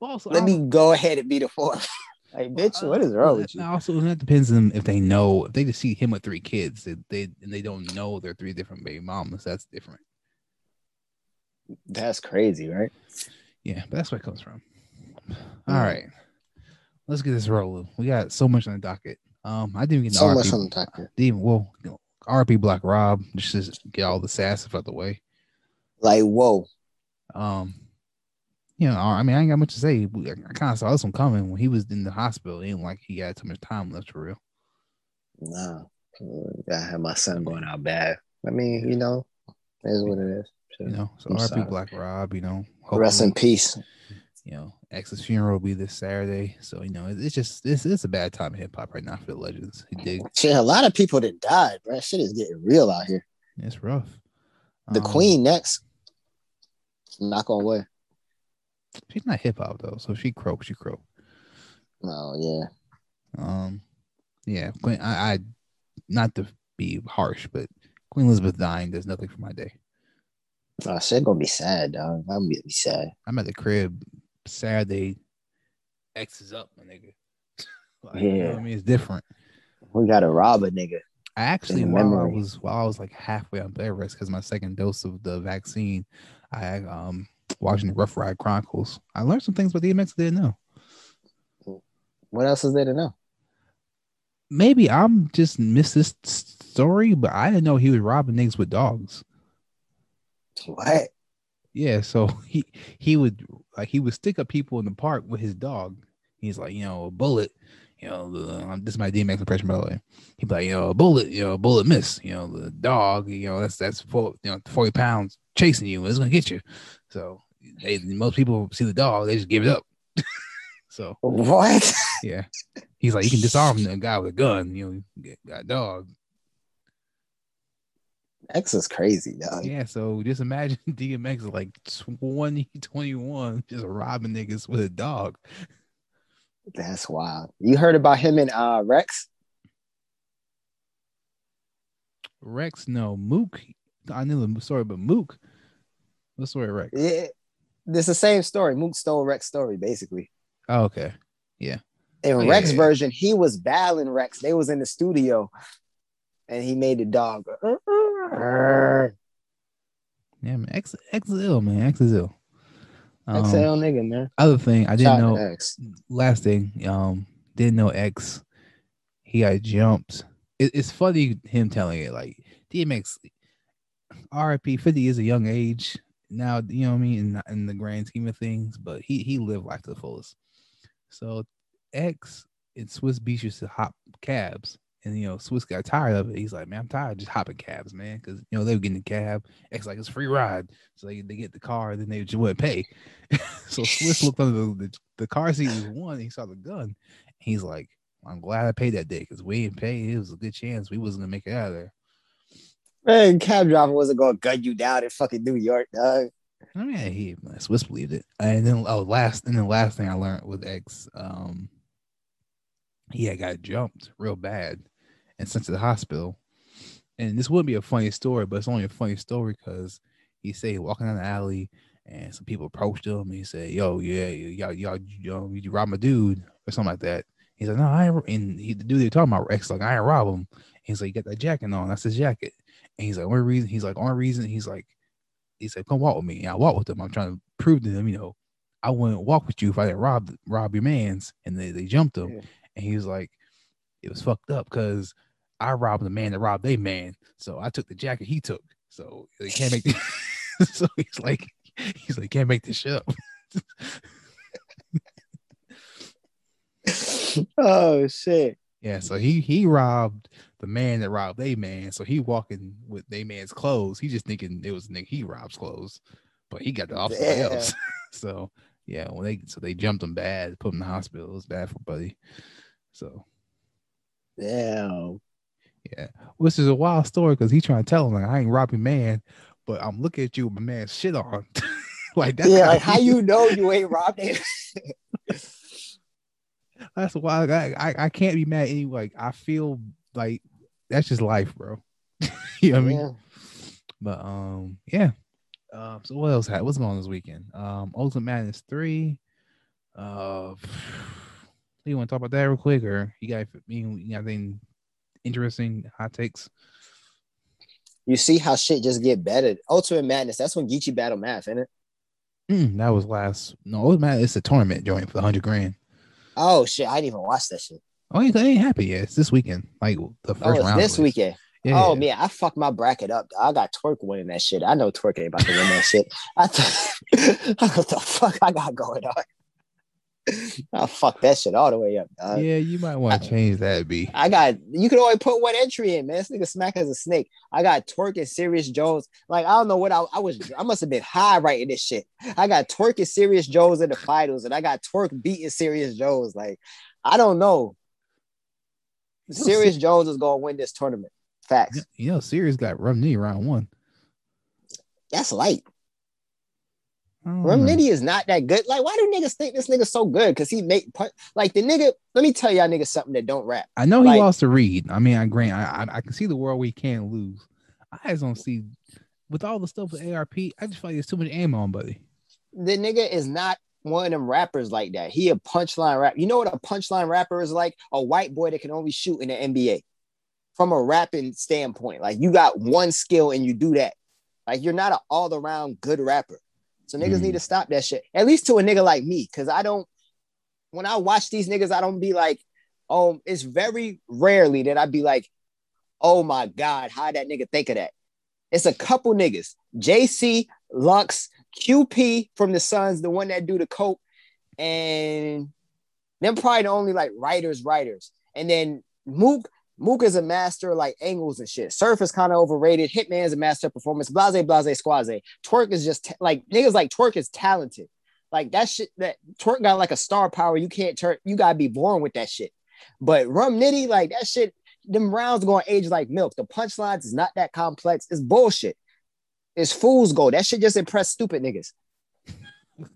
Well, also, let I me go ahead and be the fourth. *laughs* like, bitch, well, what is wrong well, with you? Also, that depends on if they know if they just see him with three kids, they, they and they don't know they're three different baby mamas. That's different. That's crazy, right? Yeah, but that's where it comes from. All Yeah. right, let's get this rolling. We got so much on the docket. Um, I didn't even get So much on the docket. even well, you know, RP Black Rob just to get all the sass out the way. Like, whoa. Um, you know, I mean, I ain't got much to say. I kind of saw this one coming when he was in the hospital. It ain't like he had too much time left for real. Nah. I had my son going out bad. I mean, you know, it is what it is. You know, so I'm RP sorry. Black Rob. You know, Rest in peace. You know, X's funeral will be this Saturday. So you know, it- it's just it's it's a bad time in hip hop right now for the legends. He dig. Shit, a lot of people that died, bro. Shit is getting real out here. It's rough. The Um, queen next. Knock on wood. She's not hip hop though, so if she croak, she croak. Oh yeah. Um, yeah, Queen. I, I not to be harsh, but Queen Elizabeth dying does nothing for my day. Oh shit gonna be sad, dog. I'm gonna be sad. I'm at the crib Saturday. X is up, my nigga. *laughs* like, you know I mean, it's different. We gotta rob a nigga. I actually, while I was while I was like halfway on bed rest because my second dose of the vaccine, I um watching the Ruff Ryders Chronicles. I learned some things about DMX I didn't know. What else is there to know? Maybe I'm just missed this story, but I didn't know he was robbing niggas with dogs. What? Yeah, so *laughs* he he would like he would stick up people in the park with his dog. He's like, you know, a bullet. You know, the, um, this is my DMX impression by the way. He'd be like, you know, a bullet, you know, a bullet miss. You know, the dog, you know, that's that's four, you know, forty pounds chasing you. It's gonna get you. So, hey, most people see the dog, they just give it up. *laughs* so What? yeah, he's like, you can disarm *laughs* the guy with a gun. You know, you got a dog. X is crazy, dog. Yeah, so just imagine *laughs* DMX is like 20, 21, just robbing niggas with a dog. That's wild. You heard about him and uh Rex? Rex, no. Mook, I knew the story, but Mook, what story, Rex? Yeah. This the same story. Mook stole Rex story, basically. Oh, okay. Yeah. In Oh, yeah, Rex yeah. version, he was battling Rex. They was in the studio and he made the dog. go, Yeah, man. X, X is ill, man. X is ill. Um, ill, nigga, man. other thing, I didn't Shout know. X. Last thing, um, didn't know X. He got jumped. It, it's funny him telling it like DMX, RIP, 50 is a young age now. You know what I mean in, in the grand scheme of things, but he he lived life to the fullest. So X and Swizz Beatz used to hop cabs, and you know Swizz got tired of it. He's like, man, I'm tired of just hopping cabs, man, because you know they were getting a cab. X like it's a free ride, so they, they get the car, then they just wouldn't pay. *laughs* so Swizz looked under the, the, the car seat was one. He saw the gun. He's like, I'm glad I paid that day because we didn't pay. It was a good chance we wasn't gonna make it out of there. Man, cab driver wasn't gonna gun you down in fucking New York, dog. I mean, he Swizz believed it. And then oh, last and the last thing I learned with X, um, he had got jumped real bad and sent to the hospital. And this wouldn't be a funny story, but it's only a funny story because he said walking down the alley and some people approached him and he said, "Yo, yeah, y'all, y'all, y'all, you robbed my dude or something like that." He's like, "No, I." Ain't, and he, the dude they're talking about, X, like, "I ain't rob him." He's like, "You got that jacket on?" That's his jacket. And he's like, "Only reason." He's like, "Only reason." He's like, he said, "Come walk with me." And I walk with him. I'm trying to prove to them, you know, I wouldn't walk with you if I didn't rob rob your man's. And they, they jumped him, Yeah. and he was like, "It was fucked up because I robbed the man that robbed they man, so I took the jacket he took. So they can't make *laughs* the." *laughs* so he's like, he's like, can't make this shit up. *laughs* oh shit. yeah, so he he robbed the man that robbed they man. So he walking with they man's clothes. He just thinking it was nigga he robs clothes, but he got the off Damn. else. so yeah, when they so they jumped him bad, put him in the hospital. It was bad for Buddy. So Damn. Yeah, which is a wild story because he trying to tell him like I ain't robbing man, but I'm looking at you with my man shit on. *laughs* like that's yeah, like how you *laughs* know you ain't robbed it. that's why I, I I can't be mad anyway. Like I feel like that's just life, bro. *laughs* you know what yeah. I mean? But um, yeah. Um, so what else had what's going on this weekend? Um, Ultimate Madness three. Uh, *sighs* you want to talk about that real quick, or you got you got anything interesting hot takes? You see how shit just get better. Ultimate Madness. That's when Geechi battle math, isn't it? Mm, that was last. No, Ultimate Madness. It's a tournament joint for hundred grand. Oh shit! I didn't even watch that shit. Oh, you ain't happy yet? It's this weekend. Like the first oh, round. This weekend. Yeah. Oh man, I fucked my bracket up. I got Twork winning that shit. I know Twork ain't about to win that shit. I th- *laughs* what the fuck I got going on. I'll fuck that shit all the way up. Dog. Yeah, you might want to change that. B. I got you could only put one entry in, man. This nigga smack as a snake. I got Twork and Serius Jones. Like I don't know what I, I was. I must have been high writing this shit. I got Twork and Serius Jones in the finals, and I got Twork beating Serius Jones. Like I don't know. Serius Jones is gonna win this tournament. Facts. You know, Serius got Rum Nitty round one. That's light. Rum hmm. Nitty is not that good. Like, why do niggas think this nigga so good? Because he make like the nigga. Let me tell y'all niggas something that don't rap. I know he like, lost to Reed. I mean, I grant. I, I, I can see the world we can't lose. I just don't see with all the stuff with ARP. I just feel like there's too much ammo on, buddy. The nigga is not one of them rappers like that. He a punchline rap. You know what a punchline rapper is like? A white boy that can only shoot in the NBA. From a rapping standpoint, like you got one skill and you do that. Like you're not an all around good rapper. So niggas mm. need to stop that shit. At least to a nigga like me, because I don't. When I watch these niggas, I don't be like, oh, it's very rarely that I be like, oh my god, how that nigga think of that? It's a couple niggas, JC, Lux, QP from the Suns, the one that do the cope, and them probably the only like writers, writers. And then Mook, Mook is a master like angles and shit. Surf is kind of overrated. Hitman's a master performance. Blase, blase, squaze. Twork is just t- like niggas like Twork is talented. Like that shit that Twork got like a star power. You can't turn, you gotta be born with that shit. But Rum Nitty, like that shit, them rounds going age like milk. The punchlines is not that complex. It's bullshit. It's fool's gold. That shit just impress stupid niggas. *laughs*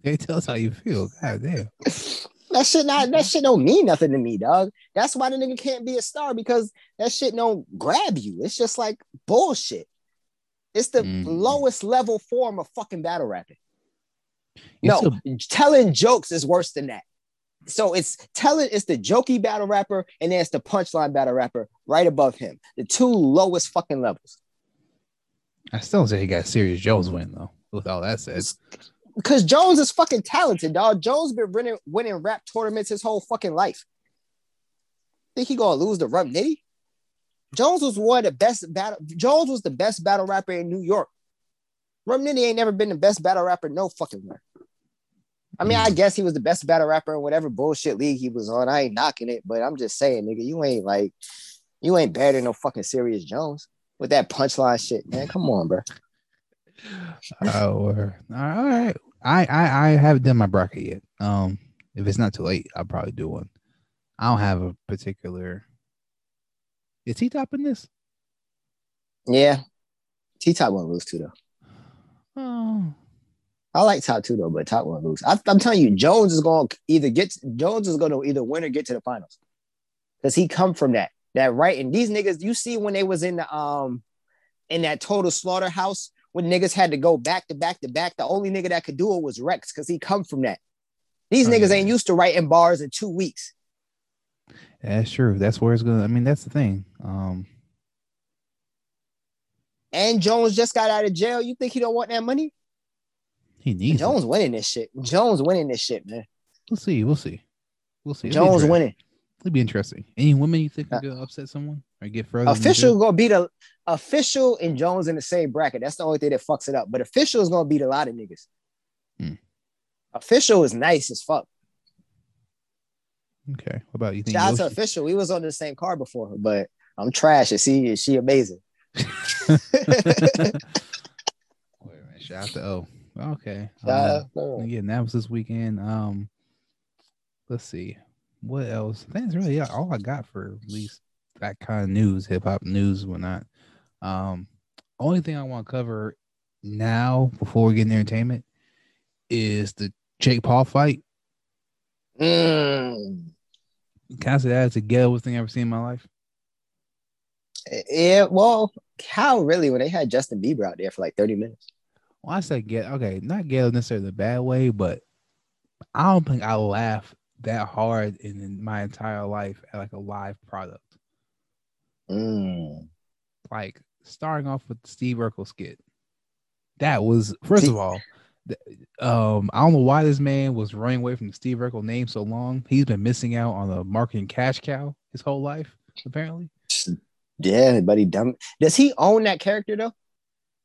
They tell us how you feel. God damn. *laughs* that shit not that shit don't mean nothing to me, dog. That's why the nigga can't be a star because that shit don't grab you. It's just like bullshit. It's the mm. lowest level form of fucking battle rapping. no, still- telling jokes is worse than that. So it's telling it's the jokey battle rapper and then it's the punchline battle rapper right above him. The two lowest fucking levels. I still say he got Serius Jones win though. With all that said, because Jones is fucking talented, dog. Jones been winning winning rap tournaments his whole fucking life. Think he gonna lose to Rum Nitty? Jones was one of the best battle. Jones was the best battle rapper in New York. Rum Nitty ain't never been the best battle rapper, no fucking way. I mean, I mm. guess he was the best battle rapper in whatever bullshit league he was on. I ain't knocking it, but I'm just saying, nigga, you ain't like, you ain't better than no fucking Serius Jones with that punchline shit, man. Come on, bro. Oh, all right. I, I I haven't done my bracket yet. Um, if it's not too late, I'll probably do one. I don't have a particular. Is T top in this? Yeah, T top won't lose too though. Oh, I like top two though, but top won't lose. I, am telling you, Jones is going to either get Jones is going to either win or get to the finals because he come from that that right. And these niggas, you see when they was in the um in that total slaughterhouse when niggas had to go back to back to back. The only nigga that could do it was Rex because he come from that. These oh, niggas yeah. ain't used to writing bars in two weeks. That's true. That's where it's gonna. I mean, that's the thing. Um, and Jones just got out of jail. You think he don't want that money? He needs Jones it. winning this shit. Jones winning this shit, man. We'll see. We'll see. We'll see. Jones winning. It'll be interesting. Any women you think are uh, gonna upset someone or get further? Official gonna beat a official and Jones in the same bracket. That's the only thing that fucks it up. But official is gonna beat a lot of niggas. Hmm. Official is nice as fuck. Okay. What about you? Think Shout out to official. We was on the same car before, but I'm trash. Is she is she amazing? *laughs* *laughs* Wait minute. Shout out to O. Okay. Um, yeah, that was this weekend. Um, let's see what else? That's really all I got for at least that kind of news, hip hop news, whatnot. Um, only thing I want to cover now before we get into entertainment is the Jake Paul fight. Mm. Can I say that is the ghettoest thing I've ever seen in my life? Yeah, well, how really when they had Justin Bieber out there for like 30 minutes? Well, I said get okay, not ghetto necessarily the bad way, but I don't think I laughed that hard in, in my entire life at like a live product. Mm. Like starting off with the Steve Urkel skit. That was first of all, um, I don't know why this man was running away from the Steve Urkel name so long. He's been missing out on a marketing cash cow his whole life, apparently. *laughs* Yeah, but he dumb. Does he own that character though?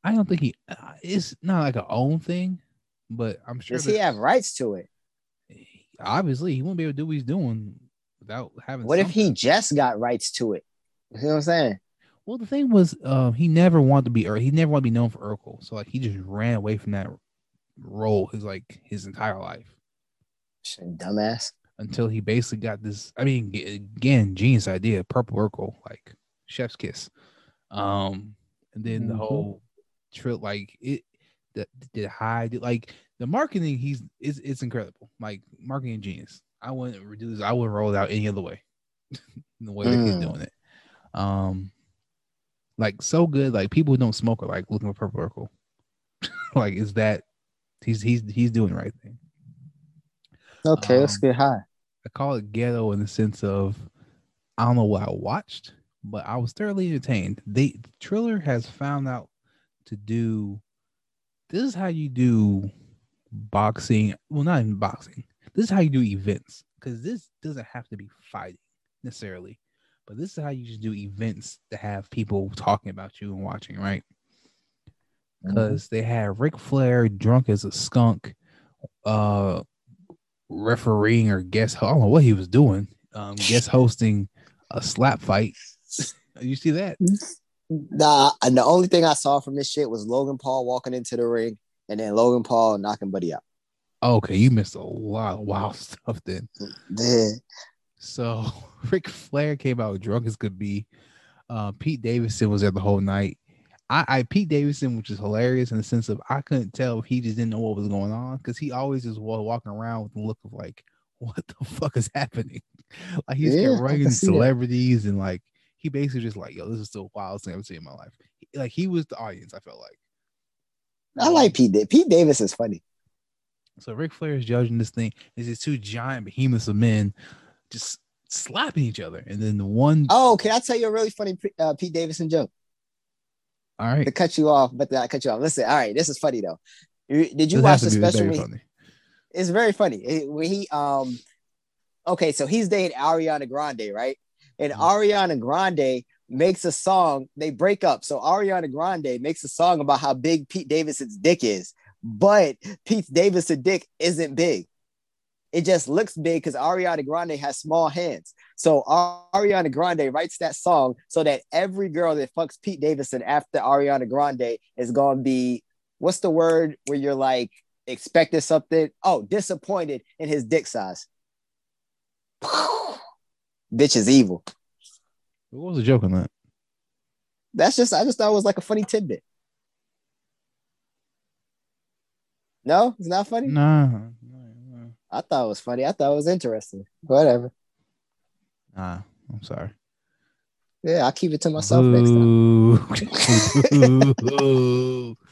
I don't think he. Uh, it's not like a own thing, but I'm sure. Does he have rights to it? Obviously, he won't be able to do what he's doing without having. What something. if he just got rights to it? You know what I'm saying? Well, the thing was, uh, he never wanted to be, or he never wanted to be known for Urkel. So like, he just ran away from that role his like his entire life. Dumbass. Until he basically got this. I mean, again, genius idea, purple Urkel, like chef's kiss. Um, and then mm-hmm. the whole trip, like it, the did high, did, like the marketing. He's is it's incredible. Like marketing genius. I wouldn't reduce. I wouldn't roll it out any other way. *laughs* the way that he's Mm. doing it. Um, like so good. Like people who don't smoke are like looking for purple Urkel. *laughs* like is that he's he's he's doing the right thing. Okay, let's Um, get high. I call it ghetto in the sense of I don't know what I watched, but I was thoroughly entertained. They Triller has found out to do this is how you do boxing. Well, not even boxing. This is how you do events because this doesn't have to be fighting necessarily, but this is how you just do events to have people talking about you and watching, right? Because they had Ric Flair drunk as a skunk, uh, refereeing or guest. I don't know what he was doing. Um, guest hosting a slap fight. *laughs* you see that? Nah, and the only thing I saw from this shit was Logan Paul walking into the ring and then Logan Paul knocking Buddy out. Okay, you missed a lot of wild *laughs* stuff then. Yeah. So *laughs* Ric Flair came out drunk as could be. Uh, Pete Davidson was there the whole night. I, I Pete Davidson, which is hilarious in the sense of I couldn't tell if he just didn't know what was going on because he always just was walking around with the look of like, *laughs* what the fuck is happening? Like he's Yeah, running that. celebrities and like he basically just like, yo, this is the wildest thing I've ever seen in my life. Like he was the audience. I felt like. I like Pete. Da- Pete Davis is funny. So Ric Flair is judging this thing. Is these two giant behemoths of men just slapping each other, and then the one. Oh, can I tell you a really funny uh, Pete Davidson joke all right, to cut you off? But I cut you off. Listen, all right, this is funny though. Did you This watch the special? very. It's very funny. It- when he um, okay, so he's dating Ariana Grande, right? And Mhm. Ariana Grande makes a song. They break up. So Ariana Grande makes a song about how big Pete Davidson's dick is, but Pete Davidson's dick isn't big. It just looks big because Ariana Grande has small hands. So Ariana Grande writes that song so that every girl that fucks Pete Davidson after Ariana Grande is gonna be what's the word where you're like expecting something? Oh, disappointed in his dick size. *laughs* Bitch is evil. What was the joke on that? That's just I just thought it was like a funny tidbit. No, it's not funny. Nah, nah, nah. I thought it was funny. I thought it was interesting. Whatever. Nah, I'm sorry. Yeah, I'll keep it to myself next time. *laughs*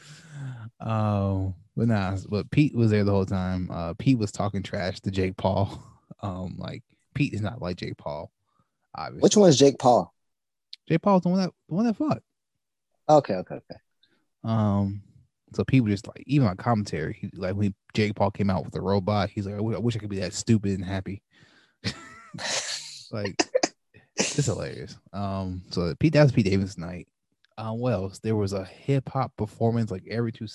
Um, but nah, but Pete was there the whole time. Uh, Pete was talking trash to Jake Paul. *laughs* Um, like Pete is not like Jake Paul. Obviously, Which one's Jake Paul? Jake Paul's the one that the one that fought. Okay, okay, okay. Um, so people just like even on commentary, he, like when Jake Paul came out with the robot, he's like, I wish I could be that stupid and happy. *laughs* like it's hilarious. Um, so Pete that was Pete Davis night. Um, what else? There was a hip hop performance like every two.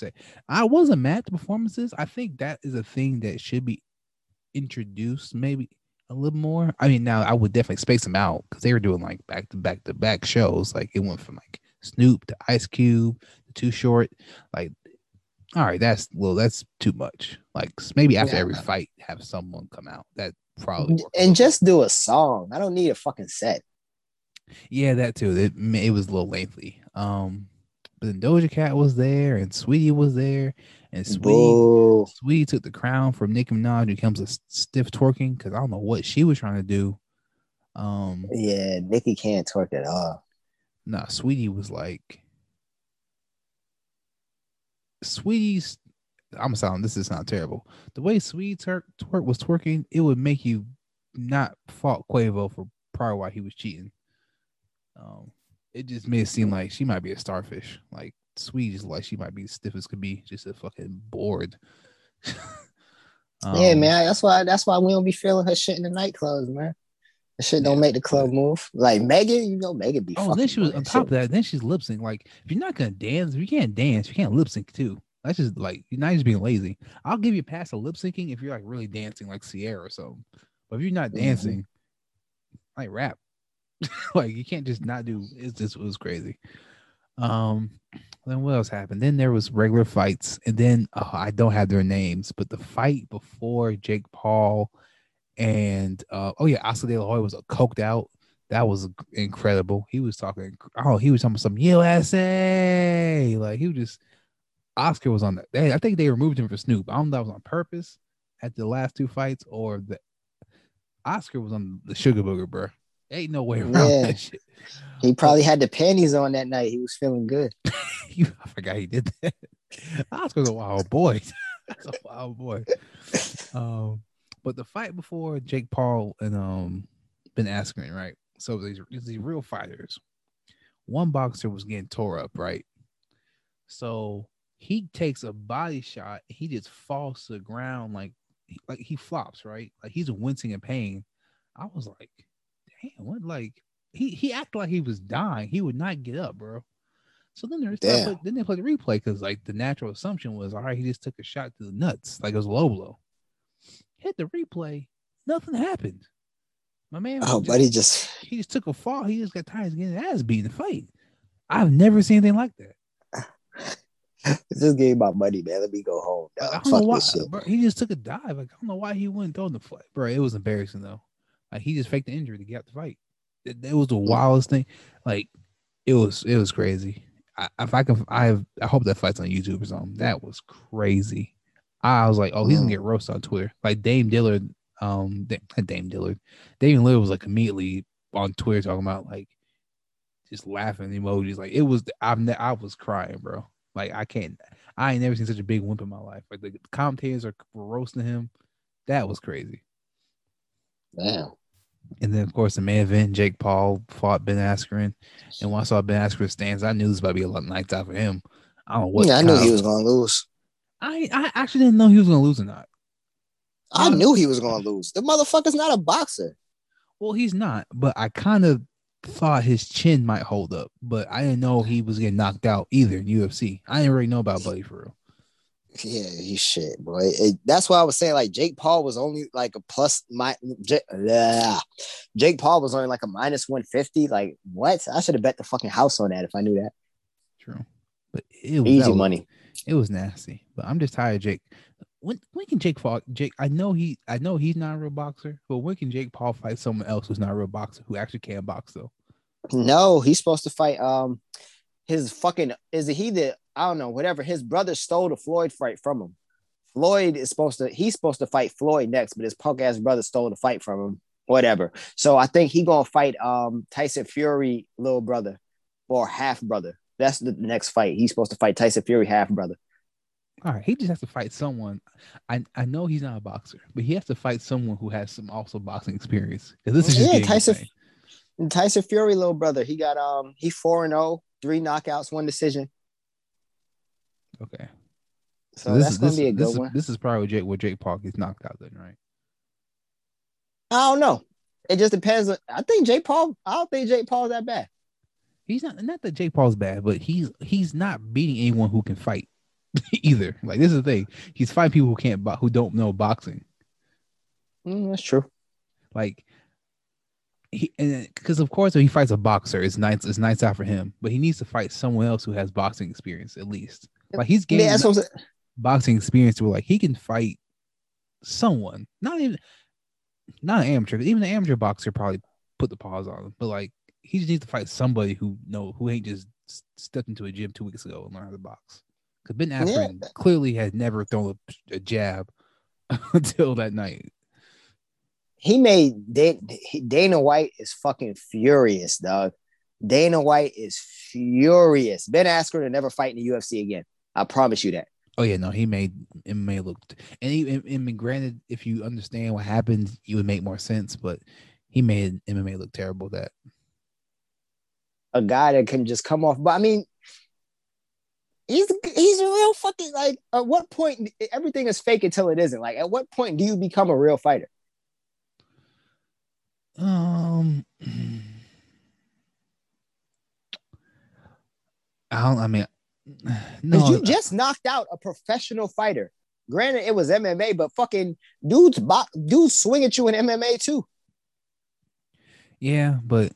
I wasn't mad at the performances. I think that is a thing that should be introduced maybe a little more. I mean, now I would definitely space them out because they were doing like back to back to back shows. Like it went from like Snoop to Ice Cube to Too Short. Like, all right, that's well, that's too much. Like maybe after Yeah. every fight, have someone come out. That probably. And just do a song. I don't need a fucking set. Yeah, that too. It it was a little lengthy. Um, but then Doja Cat was there, and Saweetie was there, and Saweetie, Saweetie took the crown from Nicki Minaj, who comes a stiff twerking because I don't know what she was trying to do. Um, yeah, Nicki can't twerk at all. Nah, Saweetie was like, Saweetie's. I'm sounding. This is not terrible. The way Saweetie twerk, twerk was twerking, it would make you not fault Quavo for probably why he was cheating. Um, it just made it seem like she might be a starfish. Like Sweet is like she might be stiff as could be, just a fucking bored. *laughs* um, yeah, man. That's why that's why we don't be feeling her shit in the nightclubs, man. The shit don't yeah, make the club move. Like Megan, you know, Megan be. Oh, then she was on top shit. of that. Then she's lip sync. Like, if you're not gonna dance, if you can't dance, you can't lip sync too. That's just like you're not just being lazy. I'll give you a pass of lip syncing if you're like really dancing, like Ciara or something. But if you're not mm-hmm. dancing, mm-hmm. like rap, *laughs* like you can't just not do. It's just it was crazy. Um, then what else happened? Then there was regular fights, and then oh, I don't have their names, but the fight before Jake Paul and uh, oh yeah, Oscar De La Hoya was coked out. That was incredible. He was talking. Oh, he was talking some USA. Like he was just. Oscar was on that. They, I think they removed him for Snoop. I don't know if that was on purpose at the last two fights or the Oscar was on the sugar booger, bro. Ain't no way around yeah. that shit. He probably had the panties on that night. He was feeling good. *laughs* I forgot he did that. Oscar's a wild boy. That's a wild boy. Um, but the fight before Jake Paul and um Ben Askren, right? So these these real fighters. One boxer was getting tore up, right? So he takes a body shot. He just falls to the ground like like he flops, right? Like he's wincing in pain. I was like, damn, what? Like he he acted like he was dying. He would not get up, bro. So then they then they played the replay because like the natural assumption was, all right, he just took a shot to the nuts, like it was low blow. Hit the replay, nothing happened. My man, oh, just, buddy, just he just took a fall. He just got tired of getting his ass beat in the fight. I've never seen anything like that. this game about money, man. Let me go home. I don't know why, bro, he just took a dive. Like, I don't know why he wouldn't throw the fight, bro. It was embarrassing though. Like he just faked the injury to get out the fight. It, it was the wildest thing. Like it was, it was crazy. I, if I can, I have, I hope that fight's on YouTube or something. That was crazy. I was like, oh, he's gonna mm. get roasted on Twitter. Like Dame Dillard, um, Dame Dillard, Damian Lillard was like immediately on Twitter talking about like just laughing emojis. Like it was, I've, ne- I was crying, bro. Like I can't, I ain't never seen such a big wimp in my life. Like the commentators are roasting him. That was crazy. Damn. And then, of course, the main event, Jake Paul fought Ben Askren. And once I saw Ben Askren stands, I knew this was about to be a lot nights out for him. I don't know what. Yeah, I knew he was going to lose. I, I actually didn't know he was going to lose or not. I knew he was going to lose. The motherfucker's not a boxer. Well, he's not, but I kind of thought his chin might hold up, but I didn't know he was getting knocked out either in UFC. I didn't really know about Buddy for real. Yeah, he's shit, boy. It, that's why I was saying like Jake Paul was only like a plus my Jake, yeah. Jake Paul was only like a minus 150. Like what? I should have bet the fucking house on that if I knew that. True. But it was easy was, money. It was nasty. But I'm just tired, Jake. When when can Jake Paul Jake I know he I know he's not a real boxer, but when can Jake Paul fight someone else who's not a real boxer who actually can box though? No, he's supposed to fight um his fucking is it he the I don't know, whatever. His brother stole the Floyd fight from him. Floyd is supposed to, he's supposed to fight Floyd next, but his punk ass brother stole the fight from him. Whatever. So I think he gonna fight um Tyson Fury little brother or half brother. That's the next fight. He's supposed to fight Tyson Fury half brother. All right, he just has to fight someone. I, I know he's not a boxer, but he has to fight someone who has some also boxing experience. This is yeah, Tyson Tyson Fury little brother. He got um he four and 0, three knockouts, one decision. Okay. So, so that's gonna be a good this one. Is, this is probably Jake where Jake Paul gets knocked out then, right? I don't know. It just depends. I think Jake Paul. I don't think Jake Paul's that bad. He's not not that Jake Paul's bad, but he's he's not beating anyone who can fight *laughs* either. Like this is the thing. He's fighting people who can't who don't know boxing. Mm, that's true. Like he and because of course if he fights a boxer, it's nice it's nice out for him, but he needs to fight someone else who has boxing experience at least. Like he's getting yeah, boxing experience where like he can fight someone, not even not an amateur. Even the amateur boxer probably put the pause on him, but like he just needs to fight somebody who know who ain't just stepped into a gym two weeks ago and learned how to box. Because Ben Askren yeah. clearly had never thrown a, a jab *laughs* until that night. He made Dana White is fucking furious, dog. Dana White is furious. Ben Askren will never fight in the UFC again. I promise you that. Oh yeah, no, he made MMA look, and he, and, granted, if you understand what happened, you would make more sense. But he made MMA look terrible. That a guy that can just come off, but I mean, he's he's a real fucking like. At what point everything is fake until it isn't? Like, at what point do you become a real fighter? Um. *clears throat* I don't. I mean, no, you just knocked out a professional fighter. Granted, it was MMA, but fucking dudes, bo- dudes swing at you in MMA too. Yeah, but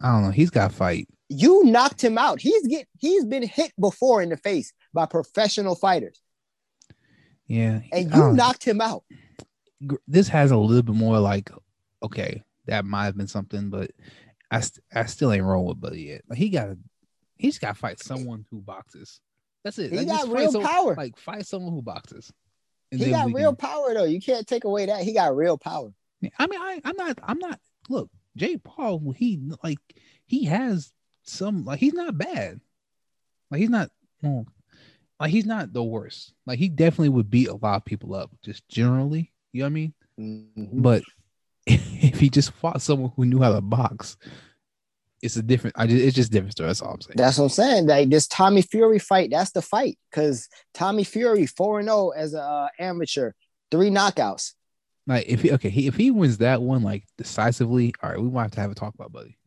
I don't know. He's got fight. You knocked him out. He's get he's been hit before in the face by professional fighters. Yeah, and you knocked him out. This has a little bit more like, okay, that might have been something, but I st- I still ain't rolling with Buddy yet. Like he got to He's got to fight someone who boxes. That's it. He like, got real someone, power. Like fight someone who boxes. He got real can... power though. You can't take away that. He got real power. I mean, I, I'm not. I'm not. Look, Jay Paul. He like he has some. Like he's not bad. Like he's not. No, like he's not the worst. Like he definitely would beat a lot of people up. Just generally, you know what I mean. Mm-hmm. But *laughs* if he just fought someone who knew how to box, it's a different. I just, it's just different story. That's all I'm saying. That's what I'm saying. Like this Tommy Fury fight, that's the fight. Because Tommy Fury four and zero oh as a uh, amateur, three knockouts. Like if he okay, he, if he wins that one like decisively, all right, we might have to have a talk about Buddy.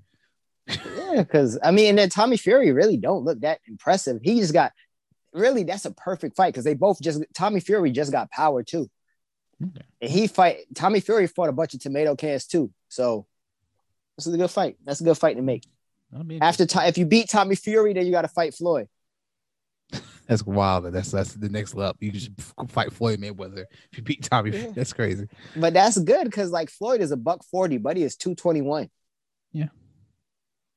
yeah, because I mean, and then Tommy Fury really don't look that impressive. He just got really that's a perfect fight because they both just Tommy Fury just got power too. Okay. And he fight Tommy Fury fought a bunch of tomato cans too. So this is a good fight. That's a good fight to make. After time, if you beat Tommy Fury, then you got to fight Floyd. *laughs* that's wild. That's that's the next level. You just fight Floyd Mayweather if you beat Tommy. Yeah. That's crazy. But that's good because like Floyd is a buck forty, Buddy is two twenty one. Yeah,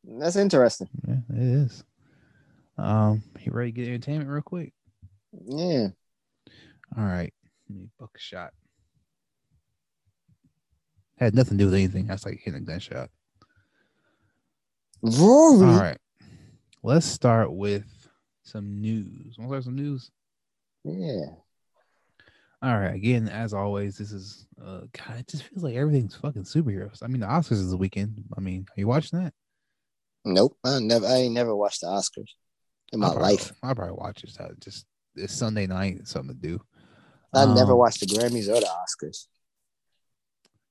that's interesting. Yeah, it is. Um, you ready to get entertainment real quick? Yeah. All right. Let me book a shot. Had nothing to do with anything. That's like hitting a gunshot. Rory. All right. Let's start with some news. Want to start some news? Yeah. All right. Again, as always, this is uh God, it just feels like everything's fucking superheroes. I mean, the Oscars is the weekend. I mean, are you watching that? Nope. I never I ain't never watched the Oscars in my probably, life. I'll probably watch it. Just it's Sunday night, something to do. I um, never watched the Grammys or the Oscars.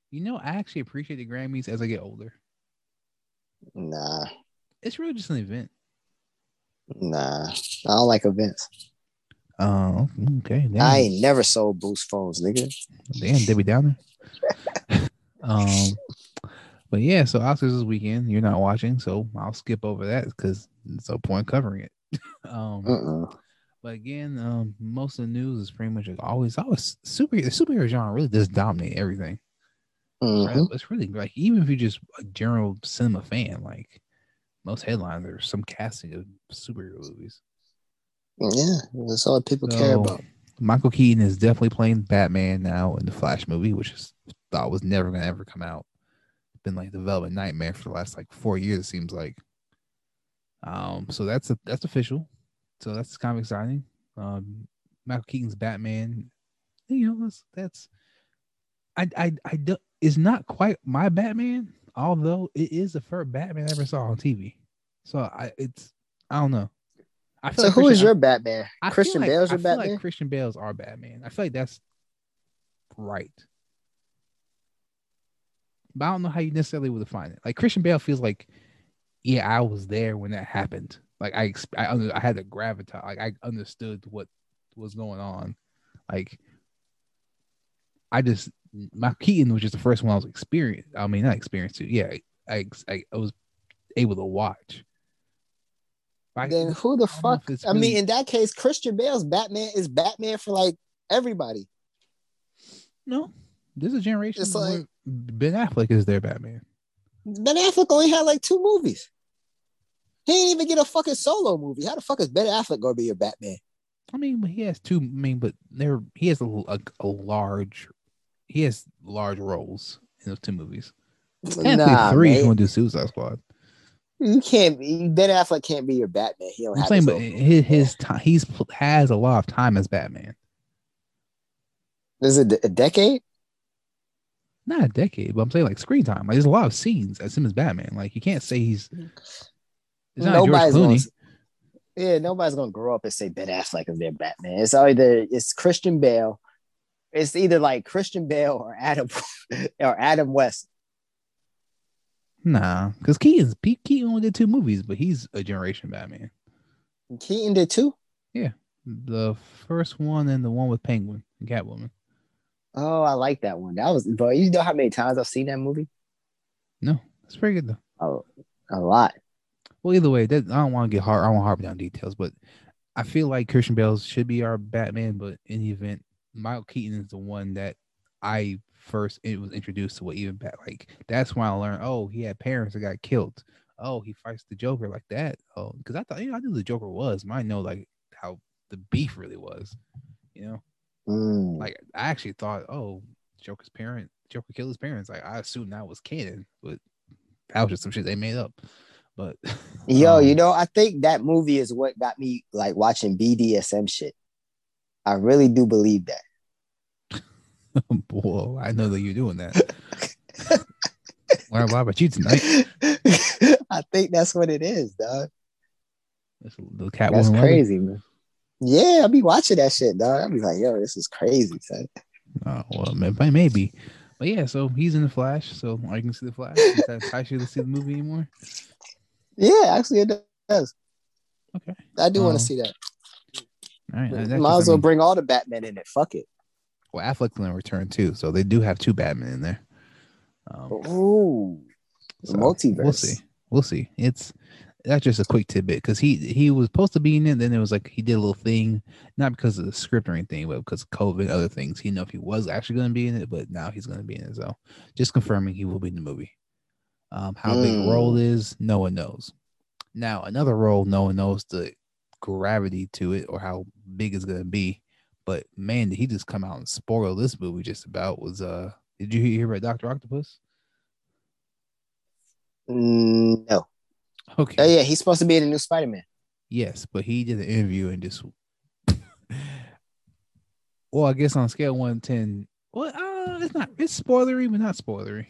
You know, I actually appreciate the Grammys as I get older. Nah. It's really just an event. Nah. I don't like events. Oh, okay. Damn. I ain't never sold boost phones, nigga. Damn, Debbie Downer. *laughs* um, but yeah, so Oscars this weekend. You're not watching, so I'll skip over that because there's no point covering it. *laughs* um, uh-uh. but again, um, most of the news is pretty much always, always super. The superhero genre really does dominate everything. Mm-hmm. Right? It's really like even if you're just a general cinema fan, like most headlines are some casting of superhero movies. Yeah, that's all people so, care about. Michael Keaton is definitely playing Batman now in the Flash movie, which is thought was never gonna ever come out. It's been like development nightmare for the last like four years, it seems like. Um, so that's a, that's official. So that's kind of exciting. Um, Michael Keaton's Batman, you know, that's that's I I I do, is not quite my Batman, although it is the first Batman I ever saw on TV. So I it's I don't know. I feel so like who Christian, is your Batman? I Christian like, Bale's your Batman. Like Christian Bale's our Batman. I feel like that's right. But I don't know how you necessarily would define it. Like Christian Bale feels like, yeah, I was there when that happened. Like I, I, I had to gravitate. Like I understood what was going on. Like I just my Keaton was just the first one I was experienced. I mean, not experienced too. Yeah, I, I, I was able to watch. I, then who the fuck? Is. I really... mean, in that case, Christian Bale's Batman is Batman for like everybody. No, this is a generation. It's like Ben Affleck is their Batman. Ben Affleck only had like two movies. He didn't even get a fucking solo movie. How the fuck is Ben Affleck gonna be your Batman? I mean, he has two. I mean, but there he has a, a, a large. He has large roles in those two movies. Nah, three. Man. want to do Suicide Squad. You can't. be- Ben Affleck can't be your Batman. He don't I'm have. saying, but his, his time, he's has a lot of time as Batman. is it a decade? Not a decade, but I'm saying like screen time. Like there's a lot of scenes as him as Batman. Like you can't say he's. It's not George Nobody's gonna. Yeah, nobody's gonna grow up and say Ben Affleck is their Batman. It's either it's Christian Bale. It's either like Christian Bale or Adam *laughs* or Adam West. Nah, because Keaton's Pete Keaton only did two movies, but he's a generation Batman. Keaton did two. Yeah, The first one and the one with Penguin and Catwoman. Oh, I like that one. That was, bro. You know how many times I've seen that movie? No, it's pretty good though. Oh, a lot. Well, either way, that, I don't want to get hard. I don't harp down details, but I feel like Christian Bale should be our Batman. But in the event, Michael Keaton is the one that I first it was introduced to what even bat like. That's when I learned. Oh, he had parents that got killed. Oh, he fights the Joker like that. Oh, because I thought you know I knew the Joker was. but I know like how the beef really was. You know, Mm. like I actually thought, oh, Joker's parent, Joker killed his parents. Like I assumed that was canon, but that was just some shit they made up. But *laughs* Yo, um, you know, I think that movie is what got me like watching BDSM shit. I really do believe that. *laughs* Whoa, I know that you're doing that. why, lot about you tonight. *laughs* I think that's what it is, dog. That's the cat That's crazy, man. Yeah, I'll be watching that shit, dog. I'll be like, yo, this is crazy, son. Oh well, may- maybe. But yeah, so he's in the Flash, so I can see the Flash. Does that entice you to see the movie anymore? Yeah, actually, it does. Okay. I do want Um, to see that. All right. Might as I well mean, bring all the Batman in it. Fuck it. Well, Affleck's gonna return too, so they do have two Batman in there. Um, Ooh, so multiverse. We'll see. We'll see. It's that's just a quick tidbit because he he was supposed to be in it. Then it was like he did a little thing, not because of the script or anything, but because of COVID, other things. He didn't know if he was actually going to be in it, but now he's going to be in it. So just confirming he will be in the movie. Um, how big a role Mm. is, no one knows. Now another role, no one knows the gravity to it or how big it's going to be. But man, did he just come out and spoil this movie just about? Was uh, did you hear about Doctor Octopus? Mm, no. Okay. Oh yeah, he's supposed to be in the new Spider-Man. Yes, but he did an interview and just. *laughs* well, I guess on scale one ten, well, uh, it's not. It's spoilery, but not spoilery.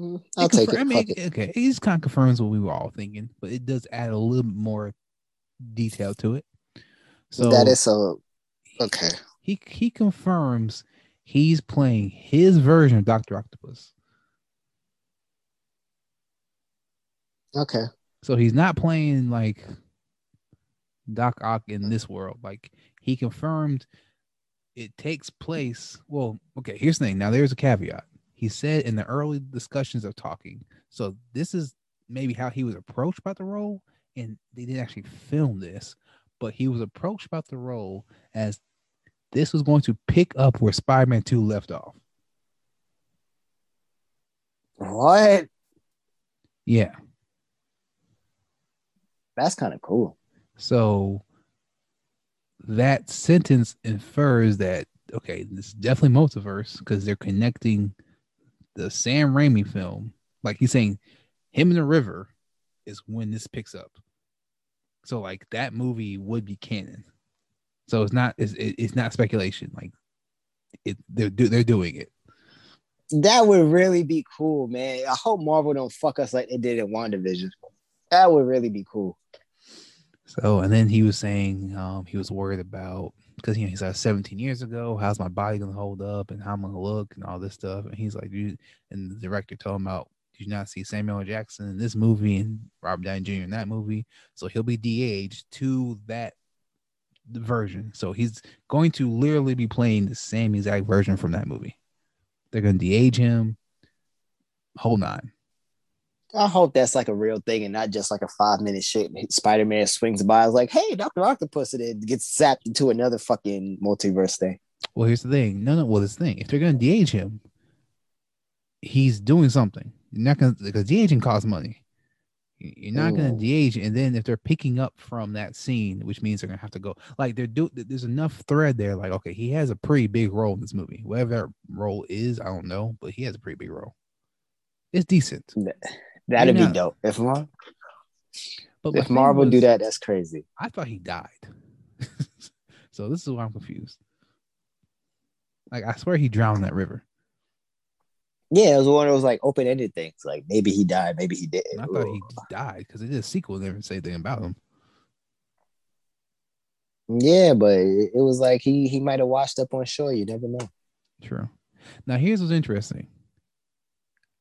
Mm, I'll It take it. I mean, it. okay, it just kind of confirms what we were all thinking, but it does add a little bit more detail to it. So that is so. Okay. he he confirms he's playing his version of Doctor Octopus. Okay. So he's not playing like Doc Ock in this world. Like he confirmed it takes place. Well, okay, here's the thing. Now there's a caveat. He said in the early discussions of talking. So this is maybe how he was approached about the role, and they didn't actually film this, but he was approached about the role as this was going to pick up where Spider-Man 2 left off. What? Yeah. That's kind of cool. So that sentence infers that okay, this is definitely multiverse because they're connecting the Sam Raimi film. Like he's saying, him in the river is when this picks up. So like that movie would be canon. So it's not it's, it's not speculation. Like it they're do, they're doing it. That would really be cool, man. I hope Marvel don't fuck us like they did in WandaVision. That would really be cool. So and then he was saying um he was worried about because you know he's like 17 years ago, how's my body gonna hold up and how I'm gonna look and all this stuff. And he's like, you and the director told him about did you not see Samuel Jackson in this movie and Robert Downey Jr. in that movie? So he'll be de-aged to that version. So he's going to literally be playing the same exact version from that movie. They're gonna de-age him. Hold on. I hope that's like a real thing and not just like a five minute shit. Spider Man swings by, is like, "Hey, Doctor Octopus," and it gets zapped into another fucking multiverse thing. Well, here's the thing. No, no. Well, this thing. If they're gonna de-age him, he's doing something. You're not gonna because de-aging costs money. You're not gonna Mm. de-age, and then if they're picking up from that scene, which means they're gonna have to go like they're do. There's enough thread there. Like, okay, he has a pretty big role in this movie. Whatever that role is, I don't know, but he has a pretty big role. It's decent. That'd be not- dope. If Mar- But if Marvel do that, that's crazy. I thought he died. *laughs* so this is why I'm confused. Like I swear he drowned in that river. Yeah, it was one of those like open ended things. Like maybe he died, maybe he didn't. I thought he died because they did a sequel and never say anything about him. Yeah, but it, it was like he he might have washed up on shore. You never know. True. Now here's what's interesting,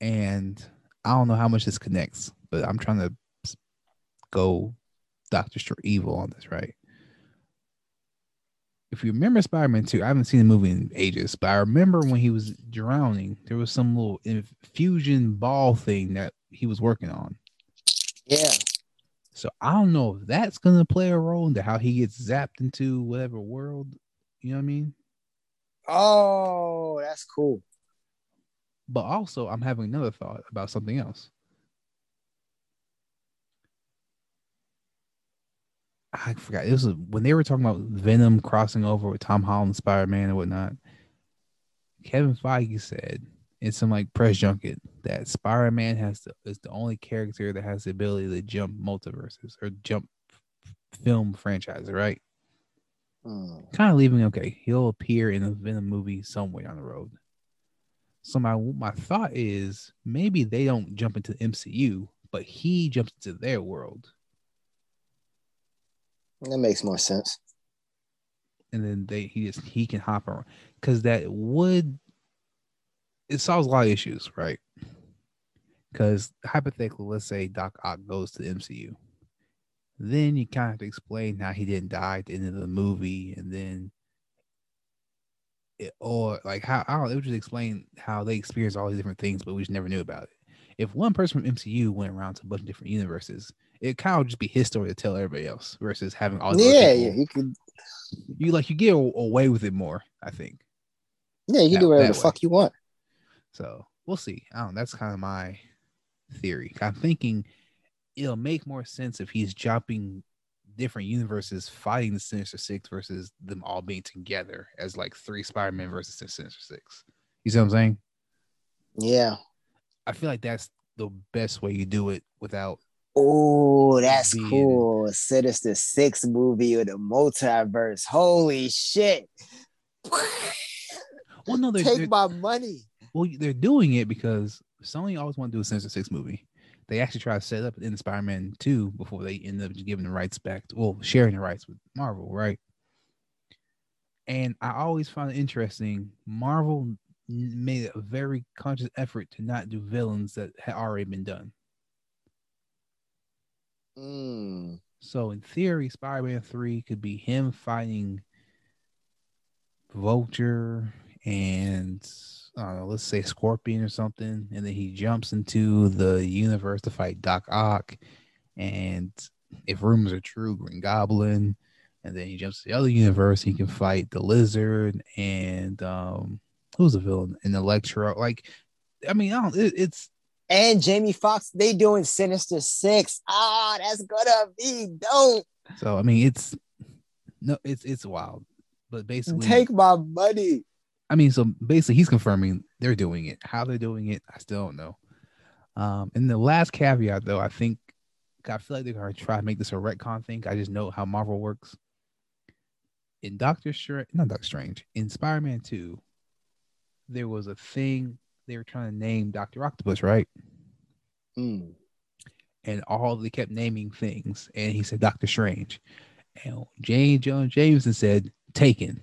and I don't know how much this connects, but I'm trying to go Doctor evil on this, right? If you remember Spider-Man 2, I haven't seen the movie in ages, but I remember when he was drowning, there was some little infusion ball thing that he was working on. Yeah, So I don't know if that's gonna play a role into how he gets zapped into whatever world. You know what I mean? Oh, that's cool. But also, I'm having another thought about something else. I forgot. It was when they were talking about Venom crossing over with Tom Holland, Spider Man, and whatnot. Kevin Feige said in some like press junket that Spider Man has the, is the only character that has the ability to jump multiverses or jump film franchises, right? Hmm. kind of leaving okay he'll appear in a venom movie somewhere down the road so my my thought is maybe they don't jump into the mcu but he jumps into their world That makes more sense. and then they he just he can hop around because that would it solves a lot of issues right because hypothetically let's say doc ock goes to the mcu then you kind of have to explain how he didn't die at the end of the movie and then it, or like how I don't it would just explain how they experienced all these different things, but we just never knew about it. If one person from MCU went around to a bunch of different universes, it kind of would just be his story to tell everybody else versus having all Yeah, yeah, he could. You like you get away with it more, I think. Yeah, you can That- do whatever the way. fuck you want. So we'll see. I don't. That's kind of my theory. I'm thinking it'll make more sense if he's jumping different universes, fighting the Sinister Six versus them all being together as like three Spider-Man versus the Sinister Six. You see what I'm saying? Yeah. I feel like that's the best way you do it without. Oh, that's Being- cool. Sinister Six movie or the multiverse. Holy shit. Well, no, they're, Take they're my money. well, they're doing it because Sony always want to do a Sinister Six movie. They actually try to set up in Spider-Man 2 before they end up giving the rights back, to, well, sharing the rights with Marvel, right? And I always find it interesting. Marvel made a very conscious effort to not do villains that had already been done. Mm. So in theory, Spider-Man 3 could be him fighting Vulture and I let's say Scorpion or something, and then he jumps into the universe to fight Doc Ock, and if rumors are true, Green Goblin, and then he jumps to the other universe, he can fight the Lizard and um, who's the villain? And Electro. Like, I mean, I. It, it's And Jamie Foxx, they doing Sinister Six. Ah, that's gonna be dope. so. I mean, it's no, it's it's wild, but basically, Take my money. I mean, so basically, he's confirming they're doing it. How they're doing it, I still don't know. Um, and the last caveat, though, I think I feel like they're gonna try to make this a retcon thing. I just know how Marvel works. In Doctor Strange, not Doctor Strange, in Spider-Man Two, there was a thing they were trying to name Doctor Octopus, right? Mm. And all they kept naming things, and he said Doctor Strange, and J. Jonah Jameson said Taken.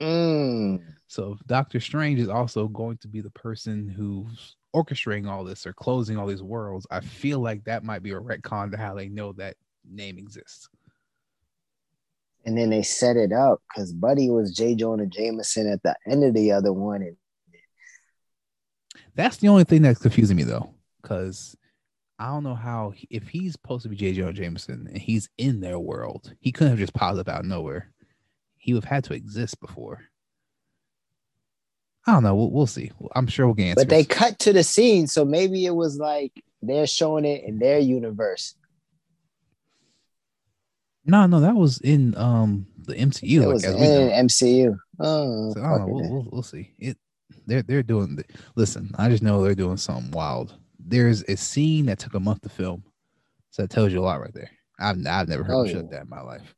Mm. So Doctor Strange is also going to be the person who's orchestrating all this or closing all these worlds. I feel like that might be a retcon to how they know that name exists. And then they set it up because Buddy was J. Jonah Jameson at the end of the other one. And That's the only thing that's confusing me though, because I don't know how if he's supposed to be J.J. Jonah Jameson and he's in their world, he couldn't have just popped up out of nowhere. He would have had to exist before. I don't know. We'll, we'll see. I'm sure we'll get answers. But they cut to the scene, so maybe it was like they're showing it in their universe. no, no, that was in um the MCU. it like, was as in we know. MCU. Oh, So, I don't know. We'll, we'll, we'll see. It. They're they're doing. The, listen, I just know they're doing something wild. There's a scene that took a month to film, so that tells you a lot right there. I've I've never heard Oh, shit yeah. like that in my life.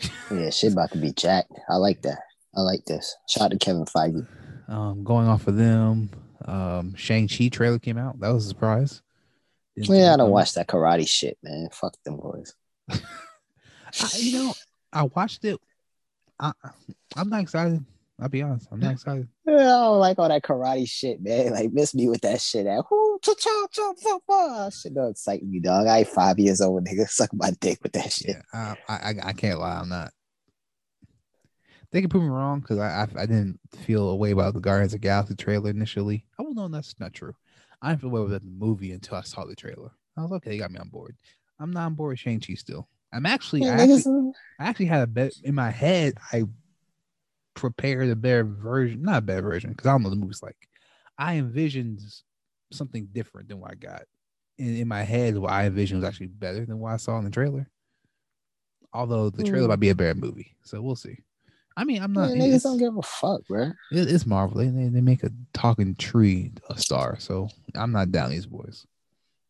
*laughs* yeah, shit about to be jacked. I like that. I like this. Shout out to Kevin Feige. Um, going off of them, um, Shang Chi trailer came out. That was a surprise. Didn't Yeah, I don't watch that karate shit, man. Fuck them boys. *laughs* I, you know, I watched it. I, I'm not excited. I'll be honest. I'm not excited. *laughs* I don't like all that karate shit, man. Like, miss me with that shit. That whoo, cha cha cha cha cha. Shit don't excite me, dog. I ain't five years old, nigga. *laughs* Suck my dick with that shit. Yeah, I, I, I can't lie. I'm not. They can prove me wrong because I, I I didn't feel a way about the Guardians of the Galaxy trailer initially. I will know that's not true. I didn't feel a way about the movie until I saw the trailer. I was okay. They got me on board. I'm not on board with Shang Chi still. I'm actually, Yeah, I actually, I actually had a bet in my head. I prepared the better version, not a better version, because I don't know the movie's like. I envisioned something different than what I got. In, in my head, what I envisioned was actually better than what I saw in the trailer. Although the trailer Hmm. might be a bad movie, so we'll see. I mean, I'm yeah, not. niggas don't give a fuck, bro. it- it's Marvel. They, they make a talking tree a star, so I'm not down these boys.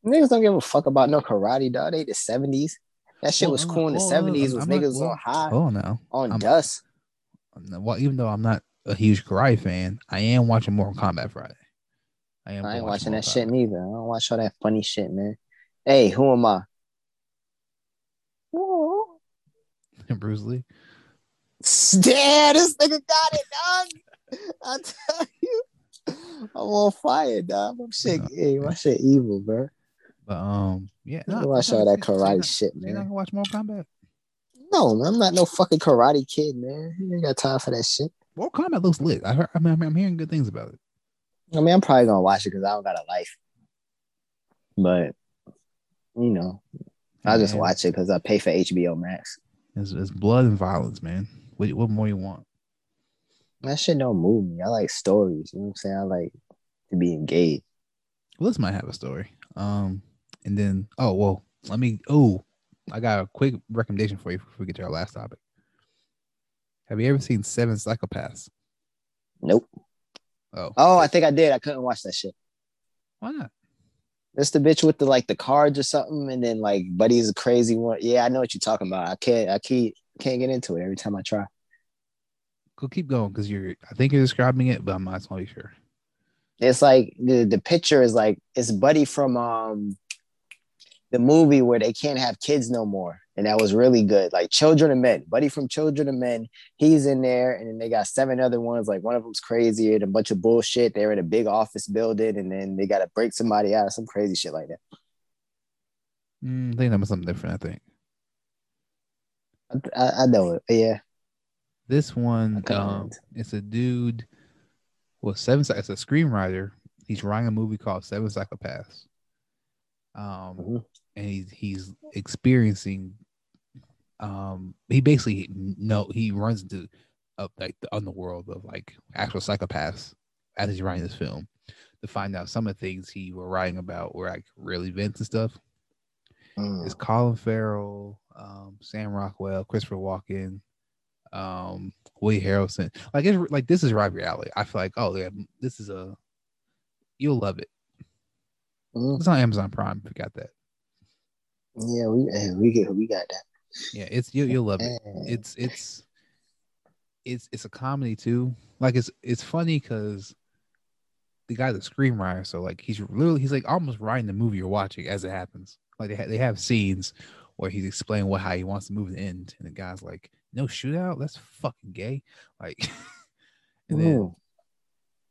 Niggas don't give a fuck about no karate, dog. They the seventies. That shit Well, was cool in the well, seventies. Was I'm not- niggas well, on high Oh no, on I'm- dust. Well, even though I'm not a huge karate fan, I am watching Mortal Kombat Friday. I am. I ain't watching watching that Mortal shit neither. I don't watch all that funny shit, man. Hey, who am I? Kombat. *laughs* Bruce Lee. *laughs* Yeah, this nigga got it, dog. I tell you, I'm on fire, dog. My shit, hey, my shit evil, bro. But um, yeah, I no, watch all that karate shit, so You're not man. gonna watch Mortal Kombat. No, I'm not no fucking karate kid, man. You ain't got time for that shit. Mortal Kombat looks lit. I heard. I mean, I'm hearing good things about it. I mean, I'm probably gonna watch it because I don't got a life. But you know, I just watch it because I pay for HBO Max. It's, it's blood and violence, man. What, what more you want? That shit don't move me. I like stories. You know what I'm saying? I like to be engaged. Well, this might have a story. Um, and then oh well, let me. Oh, I got a quick recommendation for you before we get to our last topic. Have you ever seen Seven Psychopaths? Nope. Oh, Oh, I think I did. I couldn't watch that shit. why not? That's the bitch with the like the cards or something, and then like Buddy's a crazy one. Yeah, I know what you're talking about. I can't. I can't. Can't get into it every time I try. Go keep going because you're. I think you're describing it, but I'm not totally sure. It's like the the picture is like it's Buddy from um the movie where they can't have kids no more, and that was really good. Like Children of Men, Buddy from Children of Men, he's in there, and then they got seven other ones. Like one of them's crazy and a bunch of bullshit. They're in a big office building, and then they got to break somebody out, some crazy shit like that. Mm, I think that was something different. I think I, I, I know it. Yeah, this one, um, it's a dude. Well, seven. It's a screenwriter. He's writing a movie called Seven Psychopaths. Um, Mhm. And he's he's experiencing. Um, he basically no, he runs into up like the underworld of like actual psychopaths as he's writing this film to find out some of the things he were writing about were like real events and stuff. Mm. It's Colin Farrell, um, Sam Rockwell, Christopher Walken, um, Woody Harrelson. Like it's like this is right reality. I feel like oh yeah, this is a you'll love it. Mm. It's on Amazon Prime if you got that. Yeah. We we get we got that. Yeah, it's you you'll love it. It's it's it's it's a comedy too. Like it's it's funny because the guy's a screenwriter, so like he's literally he's like almost writing the movie you're watching as it happens. Like they ha- they have scenes where he's explaining what how he wants the movie to end, and the guy's like, "No shootout, that's fucking gay." *laughs* Like, and then Mm.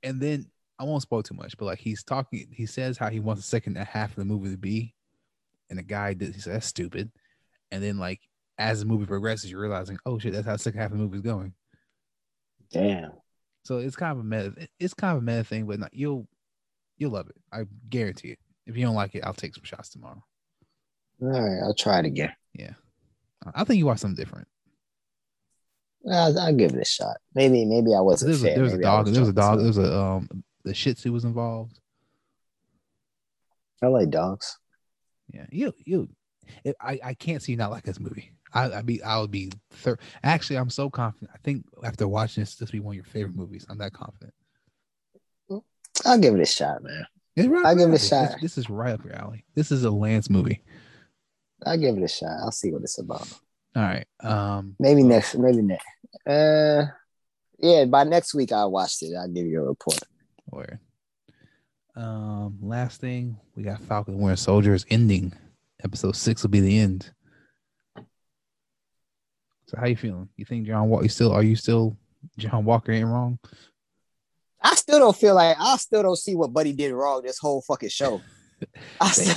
and then I won't spoil too much, but like he's talking, he says how he wants the second half of the movie to be, and the guy did he said that's stupid, and then like as the movie progresses, you're realizing, oh shit, that's how the second half of the movie is going. Damn. So it's kind of a meta, it's kind of a meta thing, but not, you'll you'll love it. I guarantee it. If you don't like it, I'll take some shots tomorrow. All right, I'll try it again. yeah I think you watch something different. I'll, I'll give it a shot. Maybe maybe I wasn't There's a, fair. there was a dog. was There was a dog. There was a um the Shih Tzu was involved. I like dogs. Yeah, you you. It, I I can't see you not like this movie. I I be I would be third. Actually, I'm so confident. I think after watching this, this will be one of your favorite movies. I'm that confident. I'll give it a shot, man. Right I'll give it a shot. This, this is right up your alley. This is a Lance movie. I'll give it a shot. I'll see what it's about. All right. Um. Maybe next. Maybe next. Uh, yeah. By next week, I watched it. I'll give you a report. Where. Um. Last thing we got Falcon Winter Soldier is ending. Episode six will be the end. So how you feeling? You think John Walker? You still are you still John Walker ain't wrong? I still don't feel like I still don't see what Buddy did wrong this whole fucking show. *laughs* I still,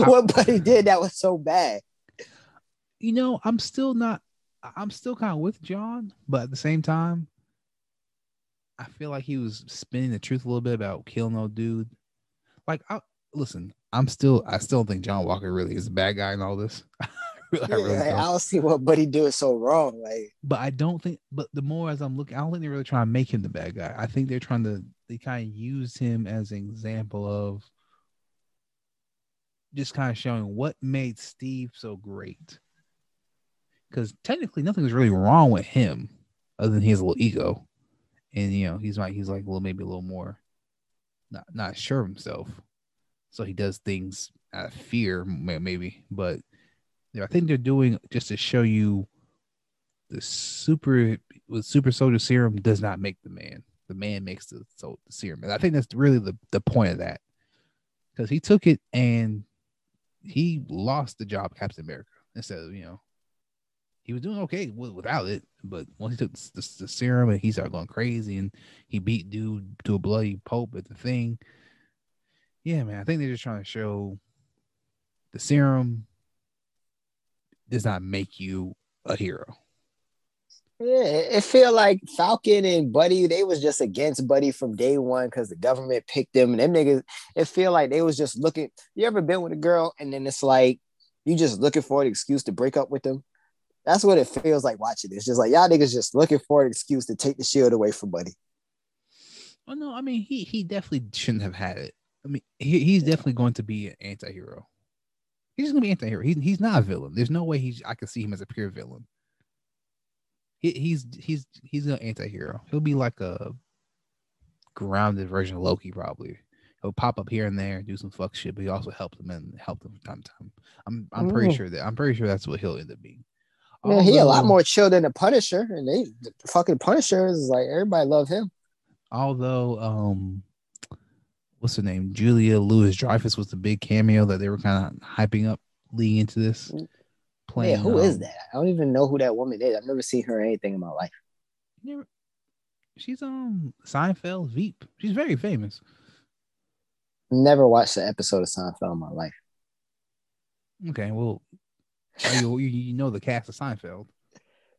*laughs* what Buddy did that was so bad. you know, I'm still not. I'm still kind of with John, but at the same time, I feel like he was spinning the truth a little bit about killing no dude. Like, I listen. I'm still. I still think John Walker really is a bad guy in all this. *laughs* I really, I Yeah, really like, I don't. don't see what Buddy did so wrong. Like, But I don't think. But the more as I'm looking, I don't think they're really trying to make him the bad guy. I think they're trying to. They kind of use him as an example of just kind of showing what made Steve so great. Because technically, nothing was really wrong with him, other than he has a little ego, and you know he's like he's like a little maybe a little more not not sure of himself, so he does things out of fear maybe. But you know, I think they're doing just to show you the super with super soldier serum does not make the man. The man makes the, so, the serum, and I think that's really the the point of that because he took it and he lost the job Captain America instead of you know he was doing okay without it, but once he took the, the, the serum and he started going crazy and he beat dude to a bloody pulp at the thing. Yeah, man, I think they're just trying to show the serum does not make you a hero. yeah, it feel like Falcon and Buddy, they was just against Buddy from day one because the government picked them. And them niggas, it feel like they was just looking. You ever been with a girl and then it's like you just looking for an excuse to break up with them? That's what it feels like watching this. Just like y'all niggas just looking for an excuse to take the shield away from Buddy. Well, no, I mean he he definitely shouldn't have had it. I mean he, he's definitely going to be an anti-hero. He's gonna be anti-hero. He's he's not a villain. There's no way he's I can see him as a pure villain. He, he's he's he's an anti-hero. He'll be like a grounded version of Loki, probably. He'll pop up here and there, do some fuck shit, but he also helped them and helped them from time to time. I'm I'm pretty Mm. sure that I'm pretty sure that's what he'll end up being. Man, he a lot more chill than the Punisher, and they the fucking Punisher is like everybody love him. although um what's her name julia louis dreyfus was the big cameo that they were kind of hyping up leading into this playing yeah, who is um, that? I don't even know who that woman is. I've never seen her anything in my life. never- she's um seinfeld veep she's very famous Never watched an episode of Seinfeld in my life. okay well you, you you know the cast of seinfeld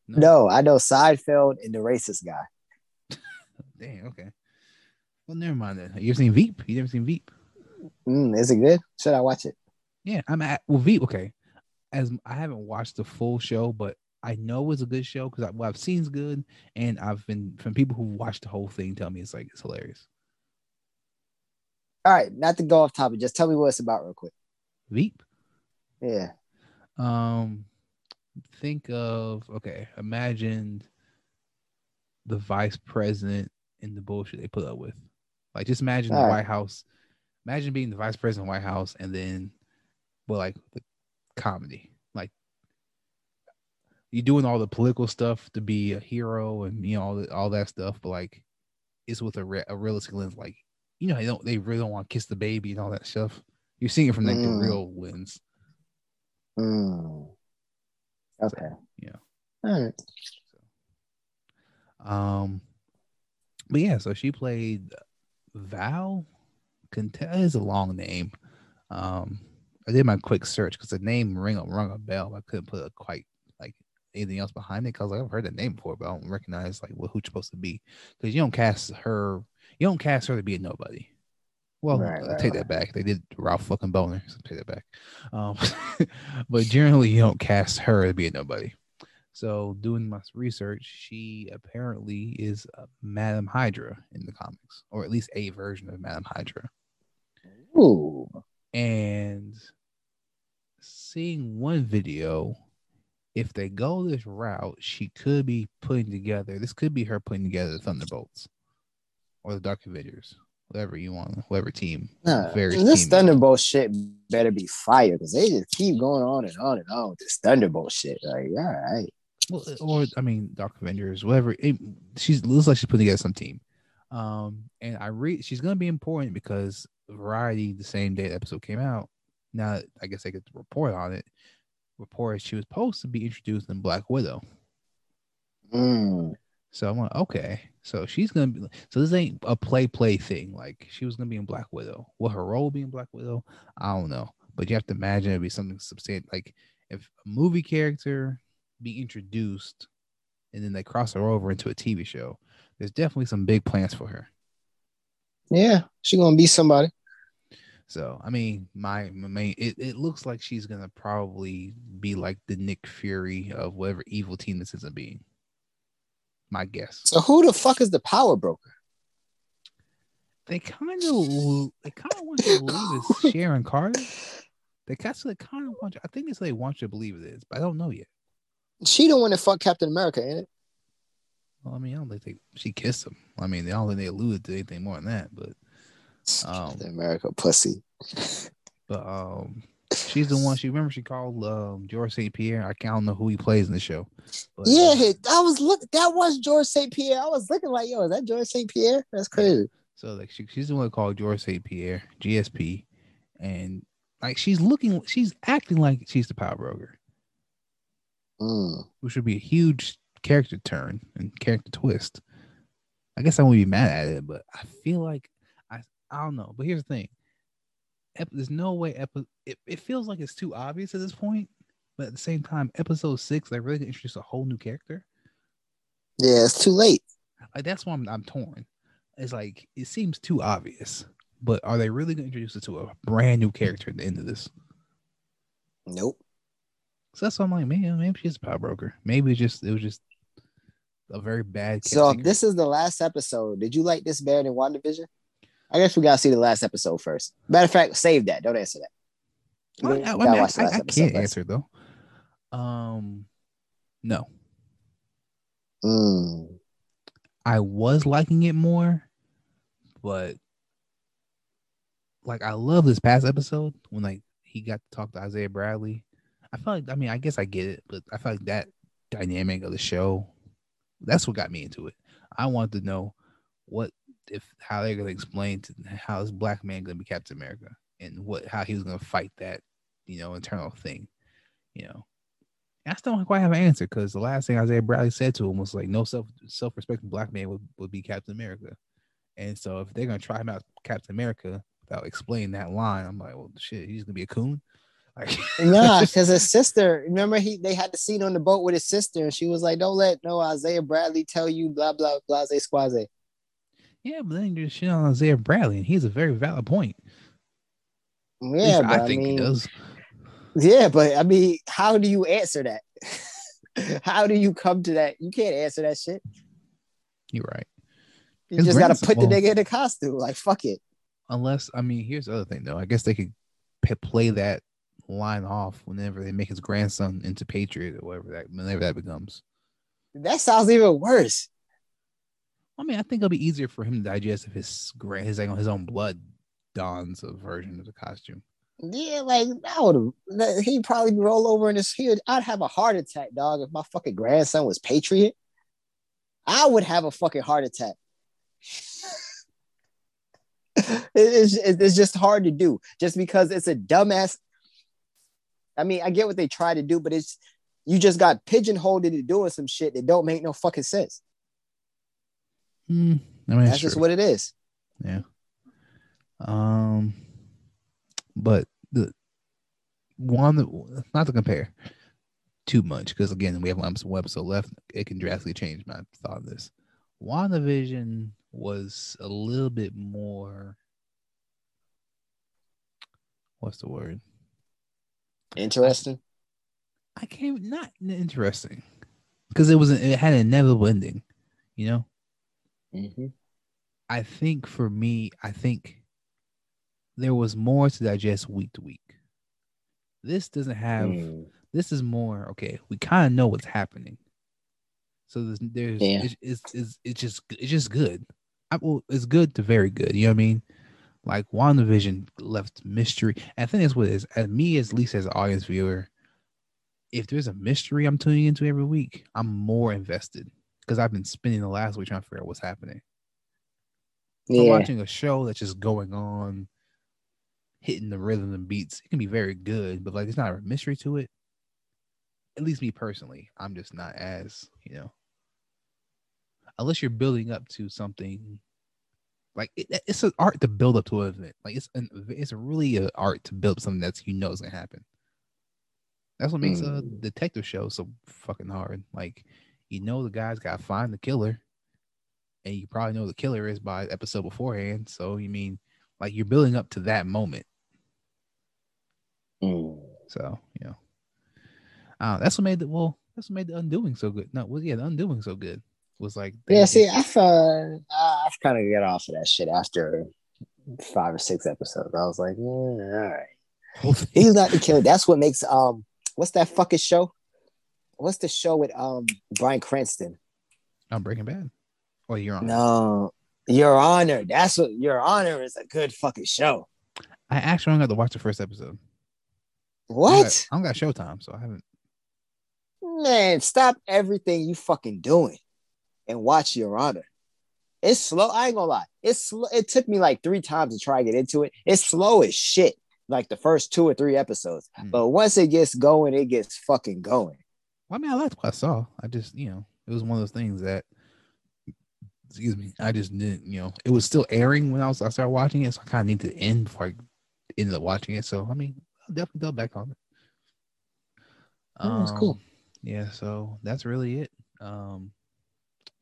No, I know Seinfeld and the racist guy. *laughs* damn okay well never mind then you ever seen veep you never seen veep Mm, is it good? Should I watch it? yeah i'm at well veep okay as i haven't watched the full show but I know it's a good show because what I've seen is good, and I've been from people who watched the whole thing tell me it's like it's hilarious. All right, not to go off topic, just tell me what it's about real quick. Veep. Yeah. Um, think of okay. Imagine the vice president and the bullshit they put up with. Like, just imagine the All right. White House. Imagine being the vice president of the White House, and then, well, like the comedy. Like, you're doing all the political stuff to be a hero, and you know all the, all that stuff, but like, it's with a, re- a realistic lens. Like, you know, they don't they really don't want to kiss the baby and all that stuff. You're seeing it from like Mm. the real lens. Mm. Okay. Yeah. All right. So, Um, but yeah, so she played Val. Conte- is a long name. Um, I did my quick search because the name ring a rung a bell. I couldn't put a quite like anything else behind it because like, I've heard the name before, but I don't recognize like what who's supposed to be because you don't cast her. You don't cast her to be a nobody. Well, Right, I right, take that back. They did Ralph fucking Bohner. So take that back. Um, *laughs* but generally, you don't cast her to be a nobody. So doing my research, she apparently is Madam Hydra in the comics, or at least a version of Madam Hydra. Ooh. And seeing one video, if they go this route, she could be putting together. This could be her putting together the Thunderbolts or the Dark Avengers, whatever you want, whoever team. Nah, this team Thunderbolt shit better be fire because they just keep going on and on and on with this Thunderbolt shit. Like, all right. Well, or I mean, Dark Avengers, whatever. It, she's looks like she's putting together some team. Um, and I read she's gonna be important because Variety, the same day the episode came out. Now, I guess they get to report on it. Reported she was supposed to be introduced in Black Widow. Mm. So I'm like, okay, so she's gonna be. So this ain't a play play thing. Like she was gonna be in Black Widow. Will her role be in Black Widow? I don't know, but you have to imagine it'd be something substantial. Like if a movie character be introduced and then they cross her over into a TV show, there's definitely some big plans for her. Yeah, she's gonna be somebody. So I mean, my, my main it, it looks like she's gonna probably be like the Nick Fury of whatever evil team this is being. My guess. So who the fuck is the power broker? They kind of they kind of want you to believe it's *laughs* Sharon Carter. They kind of kind of want you. I think it's they want you to believe it is, but I don't know yet. She the one that fucked Captain America, ain't it? Well, I mean, I don't think they, she kissed him. I mean, they don't think they alluded to anything more than that. But um, Captain America pussy. But um, she's the one. She remember she called um George St. Pierre. I can't know who he plays in the show. But, yeah, uh, I was look. That was George St. Pierre. I was looking like, yo, is that George St. Pierre? That's crazy. So like, she, she's the one called George St. Pierre, GSP, and like she's looking, she's acting like she's the power broker mm. which would be a huge character turn and character twist. I guess I won't be mad at it, but I feel like I I don't know. But here's the thing: there's no way. Epi- it, it feels like it's too obvious at this point, but at the same time, episode six they really introduce a whole new character. Yeah, it's too late. Like that's why I'm I'm torn. It's like it seems too obvious, but are they really going to introduce it to a brand new character at the end of this? Nope. So that's why I'm like, man, maybe she's a power broker. Maybe it just it was just a very bad. So if this is the last episode, did you like this better than WandaVision? I guess we gotta see the last episode first. Matter of fact, save that. Don't answer that. I, I, mean, I, can't answer though. Um, no. Mm. I was liking it more, but like I love this past episode when like he got to talk to Isaiah Bradley I feel like I mean I guess I get it, but I feel like that dynamic of the show, that's what got me into it. I wanted to know what if how they're gonna explain to how this black man gonna be Captain America and what how he was gonna fight that you know internal thing, you know. I still don't quite have an answer because the last thing Isaiah Bradley said to him was like, "No self self respecting black man would, would be Captain America," and so if they're gonna try him out Captain America without explaining that line, I'm like, "Well, shit, he's gonna be a coon." *laughs* nah, because *laughs* his sister, remember he they had the scene on the boat with his sister, and she was like, Don't let no Isaiah Bradley tell you blah blah blah squaze. Yeah, but then you're shit on Isaiah Bradley, and he's a very valid point. Yeah, I, I think mean, he does. Yeah, but I mean, how do you answer that? *laughs* how do you come to that? You can't answer that shit. You're right. You His just gotta put well, the nigga in a costume. Like fuck it. Unless I mean, here's the other thing though. I guess they could play that line off whenever they make his grandson into Patriot or whatever that whenever that becomes. That sounds even worse. I mean, I think it'll be easier for him to digest if his his his own blood dons a version of the costume. Yeah, like that would he'd probably roll over in his head. I'd have a heart attack, dog, if my fucking grandson was Patriot. I would have a fucking heart attack. *laughs* it's, it's just hard to do just because it's a dumbass I mean, I get what they try to do, but it's you just got pigeonholed into doing some shit that don't make no fucking sense. Mm, I mean, that's just what it is. Yeah. Um, but the one that not to compare too much because again we have one episode left. It can drastically change my thought of this. WandaVision was a little bit more. What's the word? Interesting. I, I can't not interesting. because it was it had an inevitable ending, you know. Mhm. I think for me, I think there was more to digest week to week. This doesn't have. Mm. This is more okay. We kind of know what's happening, so there's, there's Yeah. it's, it's, it's it's just it's just good. I, well, it's good to very good. You know what I mean? Like WandaVision left mystery. And I think that's what it is. As me, as least as an audience viewer, if there's a mystery I'm tuning into every week, I'm more invested because I've been spending the last week trying to figure out what's happening. So Yeah. watching a show that's just going on, hitting the rhythm and beats, it can be very good, but like it's not a mystery to it. At least me personally, I'm just not as, you know, unless you're building up to something like it, it's an art to build up to an event. Like it's an it's really an art to build something that's you know is gonna happen. That's what makes a Mm. detective show so fucking hard. Like you know the guy's gotta find the killer, and you probably know the killer is by episode beforehand. So you mean like you're building up to that moment. Mm. So you know, uh, that's what made the well. That's what made the Undoing so good. No, well, yeah, the Undoing so good was like Yeah, just- see, I've uh, I've kind of got off of that shit after five or six episodes. I was like, yeah, all right. *laughs* He's not the killer. That's what makes um, what's that fucking show? What's the show with um Bryan Cranston? I'm Breaking Bad. Well, you're on. No, Your Honor. That's what Your Honor is a good fucking show. I actually only got to watch the first episode. I don't What? got- I don't got Showtime, so I haven't. Man, stop everything you fucking doing and watch Your Honor. It's slow. I ain't gonna lie. It's slow. It took me like three times to try to get into it. It's slow as shit. Like the first two or three episodes. Hmm. But once it gets going, it gets fucking going. Well, I mean, I liked what I saw. I just, you know, it was one of those things that, excuse me, I just didn't, you know, it was still airing when I was I started watching it, so I kind of needed to end before I ended up watching it. So I mean, I'll definitely double back on it. Yeah, it's cool. Um, Yeah, so that's really it. Um,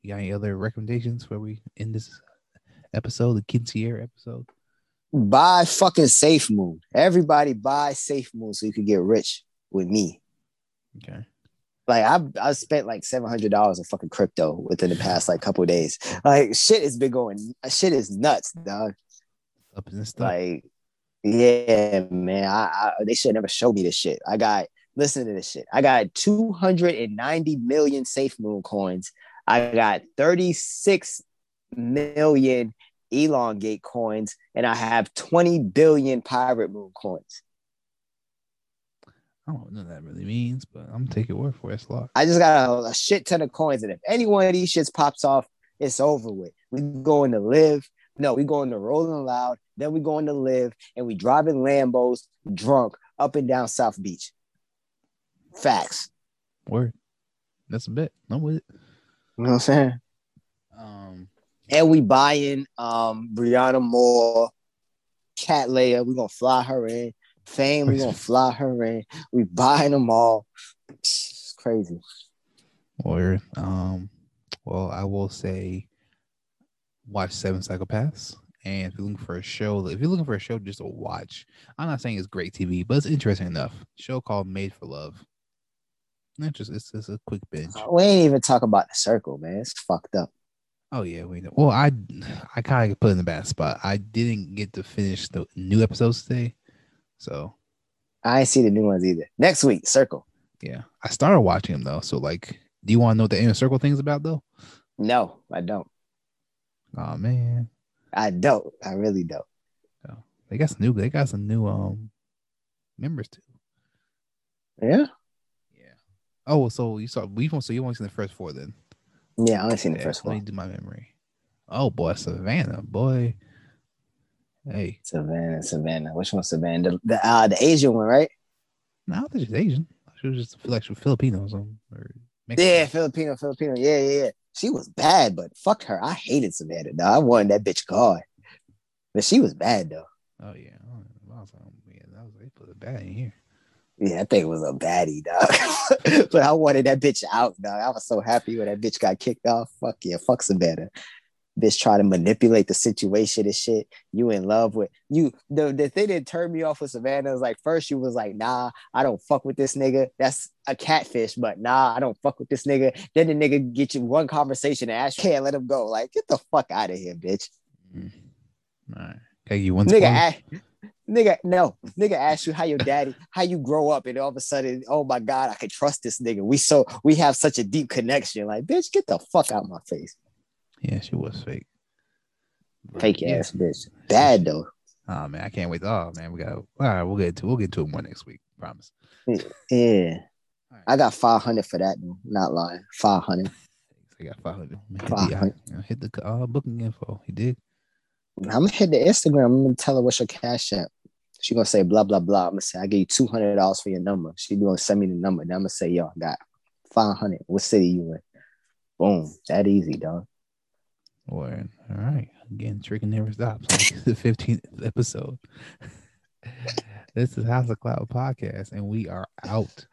you got any other recommendations where we end this episode, the Kintier episode? Buy fucking Safe Moon. Everybody buy Safe Moon so you can get rich with me. Okay. Like I I spent like seven hundred dollars in fucking crypto within the past like couple of days. Like shit has been going. Shit is nuts, dog. Up in this stuff. Like yeah, man. I, I they should never show me this shit. I got listen to this shit. I got two hundred and ninety million Safe Moon coins. I got thirty six million elongate coins, and I have twenty billion pirate moon coins. I don't know what that really means, but I'm gonna take your word for it. It's lot. I just got a, a shit ton of coins, and if any one of these shits pops off, it's over with. We going to live. No, we going to Rolling Loud. Then we going to live, and we driving Lambos drunk up and down South Beach. Facts. Word. That's a bit. I'm with it. You know what I'm saying? Um, And we buying um Brianna Moore, Cat Leia. We gonna fly her in. Fame. We gonna *laughs* fly her in. We buying them all. It's crazy. Word. Um, well, I will say watch Seven Psychopaths. And if you're looking for a show, if you're looking for a show just to watch, I'm not saying it's great TV, but it's interesting enough. Show called Made for Love. Not just it's just a quick binge. We ain't even talk about the circle, man. It's fucked up. Oh yeah, we know. Well, I I kind of put in the bad spot. I didn't get to finish the new episodes today, so I ain't see the new ones either. Next week, circle. yeah, I started watching them though. So like, do you want to know what the inner circle thing's about though? No, I don't. Oh man, I don't. I really don't. they got some new. They got some new um members too. Yeah. Yeah. Oh, so you saw we so you only seen the first four then? Yeah, I only seen the Yeah, first Let me do my memory. Oh boy, Savannah, boy. Hey, Savannah, Savannah. Which one's Savannah? The the, uh, the Asian one, right? no, I don't think she's Asian. She was just like she was Filipino or something. Or Yeah, Filipino, Filipino. Yeah, yeah, yeah. She was bad, but fuck her. I hated Savannah. Though. I wanted that bitch gone. But she was bad though. Oh yeah. I. I was like, oh, yeah, that was they put it bad in here. Yeah, that thing was a baddie, dog. *laughs* but I wanted that bitch out, dog. I was so happy when that bitch got kicked off. Fuck yeah, fuck Savannah. Bitch try to manipulate the situation and shit. You in love with you. The, the thing that turned me off with Savannah is like first you was like, nah, I don't fuck with this nigga. That's a catfish, but nah, I don't fuck with this nigga. Then the nigga get you one conversation and ask, can't let him go. Like, get the fuck out of here, bitch. Mm. All right. Okay, you want nigga, ask, nigga, no, nigga ask you how your daddy, how you grow up, and all of a sudden, oh my god, I can trust this nigga. We so we have such a deep connection. Like, bitch, get the fuck out my face. Yeah, she was fake. Fake yeah. ass bitch. Bad though. Oh man, I can't wait. Oh man, we got. All right, we'll get to we'll get to it more next week. Promise. Yeah, right. I got five hundred for that. Not lying, five hundred. *laughs* I got five hundred. Five hundred. Hit the uh, booking info. He did. I'm gonna hit the Instagram. I'm gonna tell her what's your cash app. She gonna say blah blah blah. I'm gonna say I give you two hundred dollars for your number. She gonna send me the number. Then I'm gonna say yo, I got five hundred. What city you in? Boom. That easy, dog. Word. All right. Again, tricking never stops. the 15th episode. *laughs* this is House of Cloud podcast, and we are out.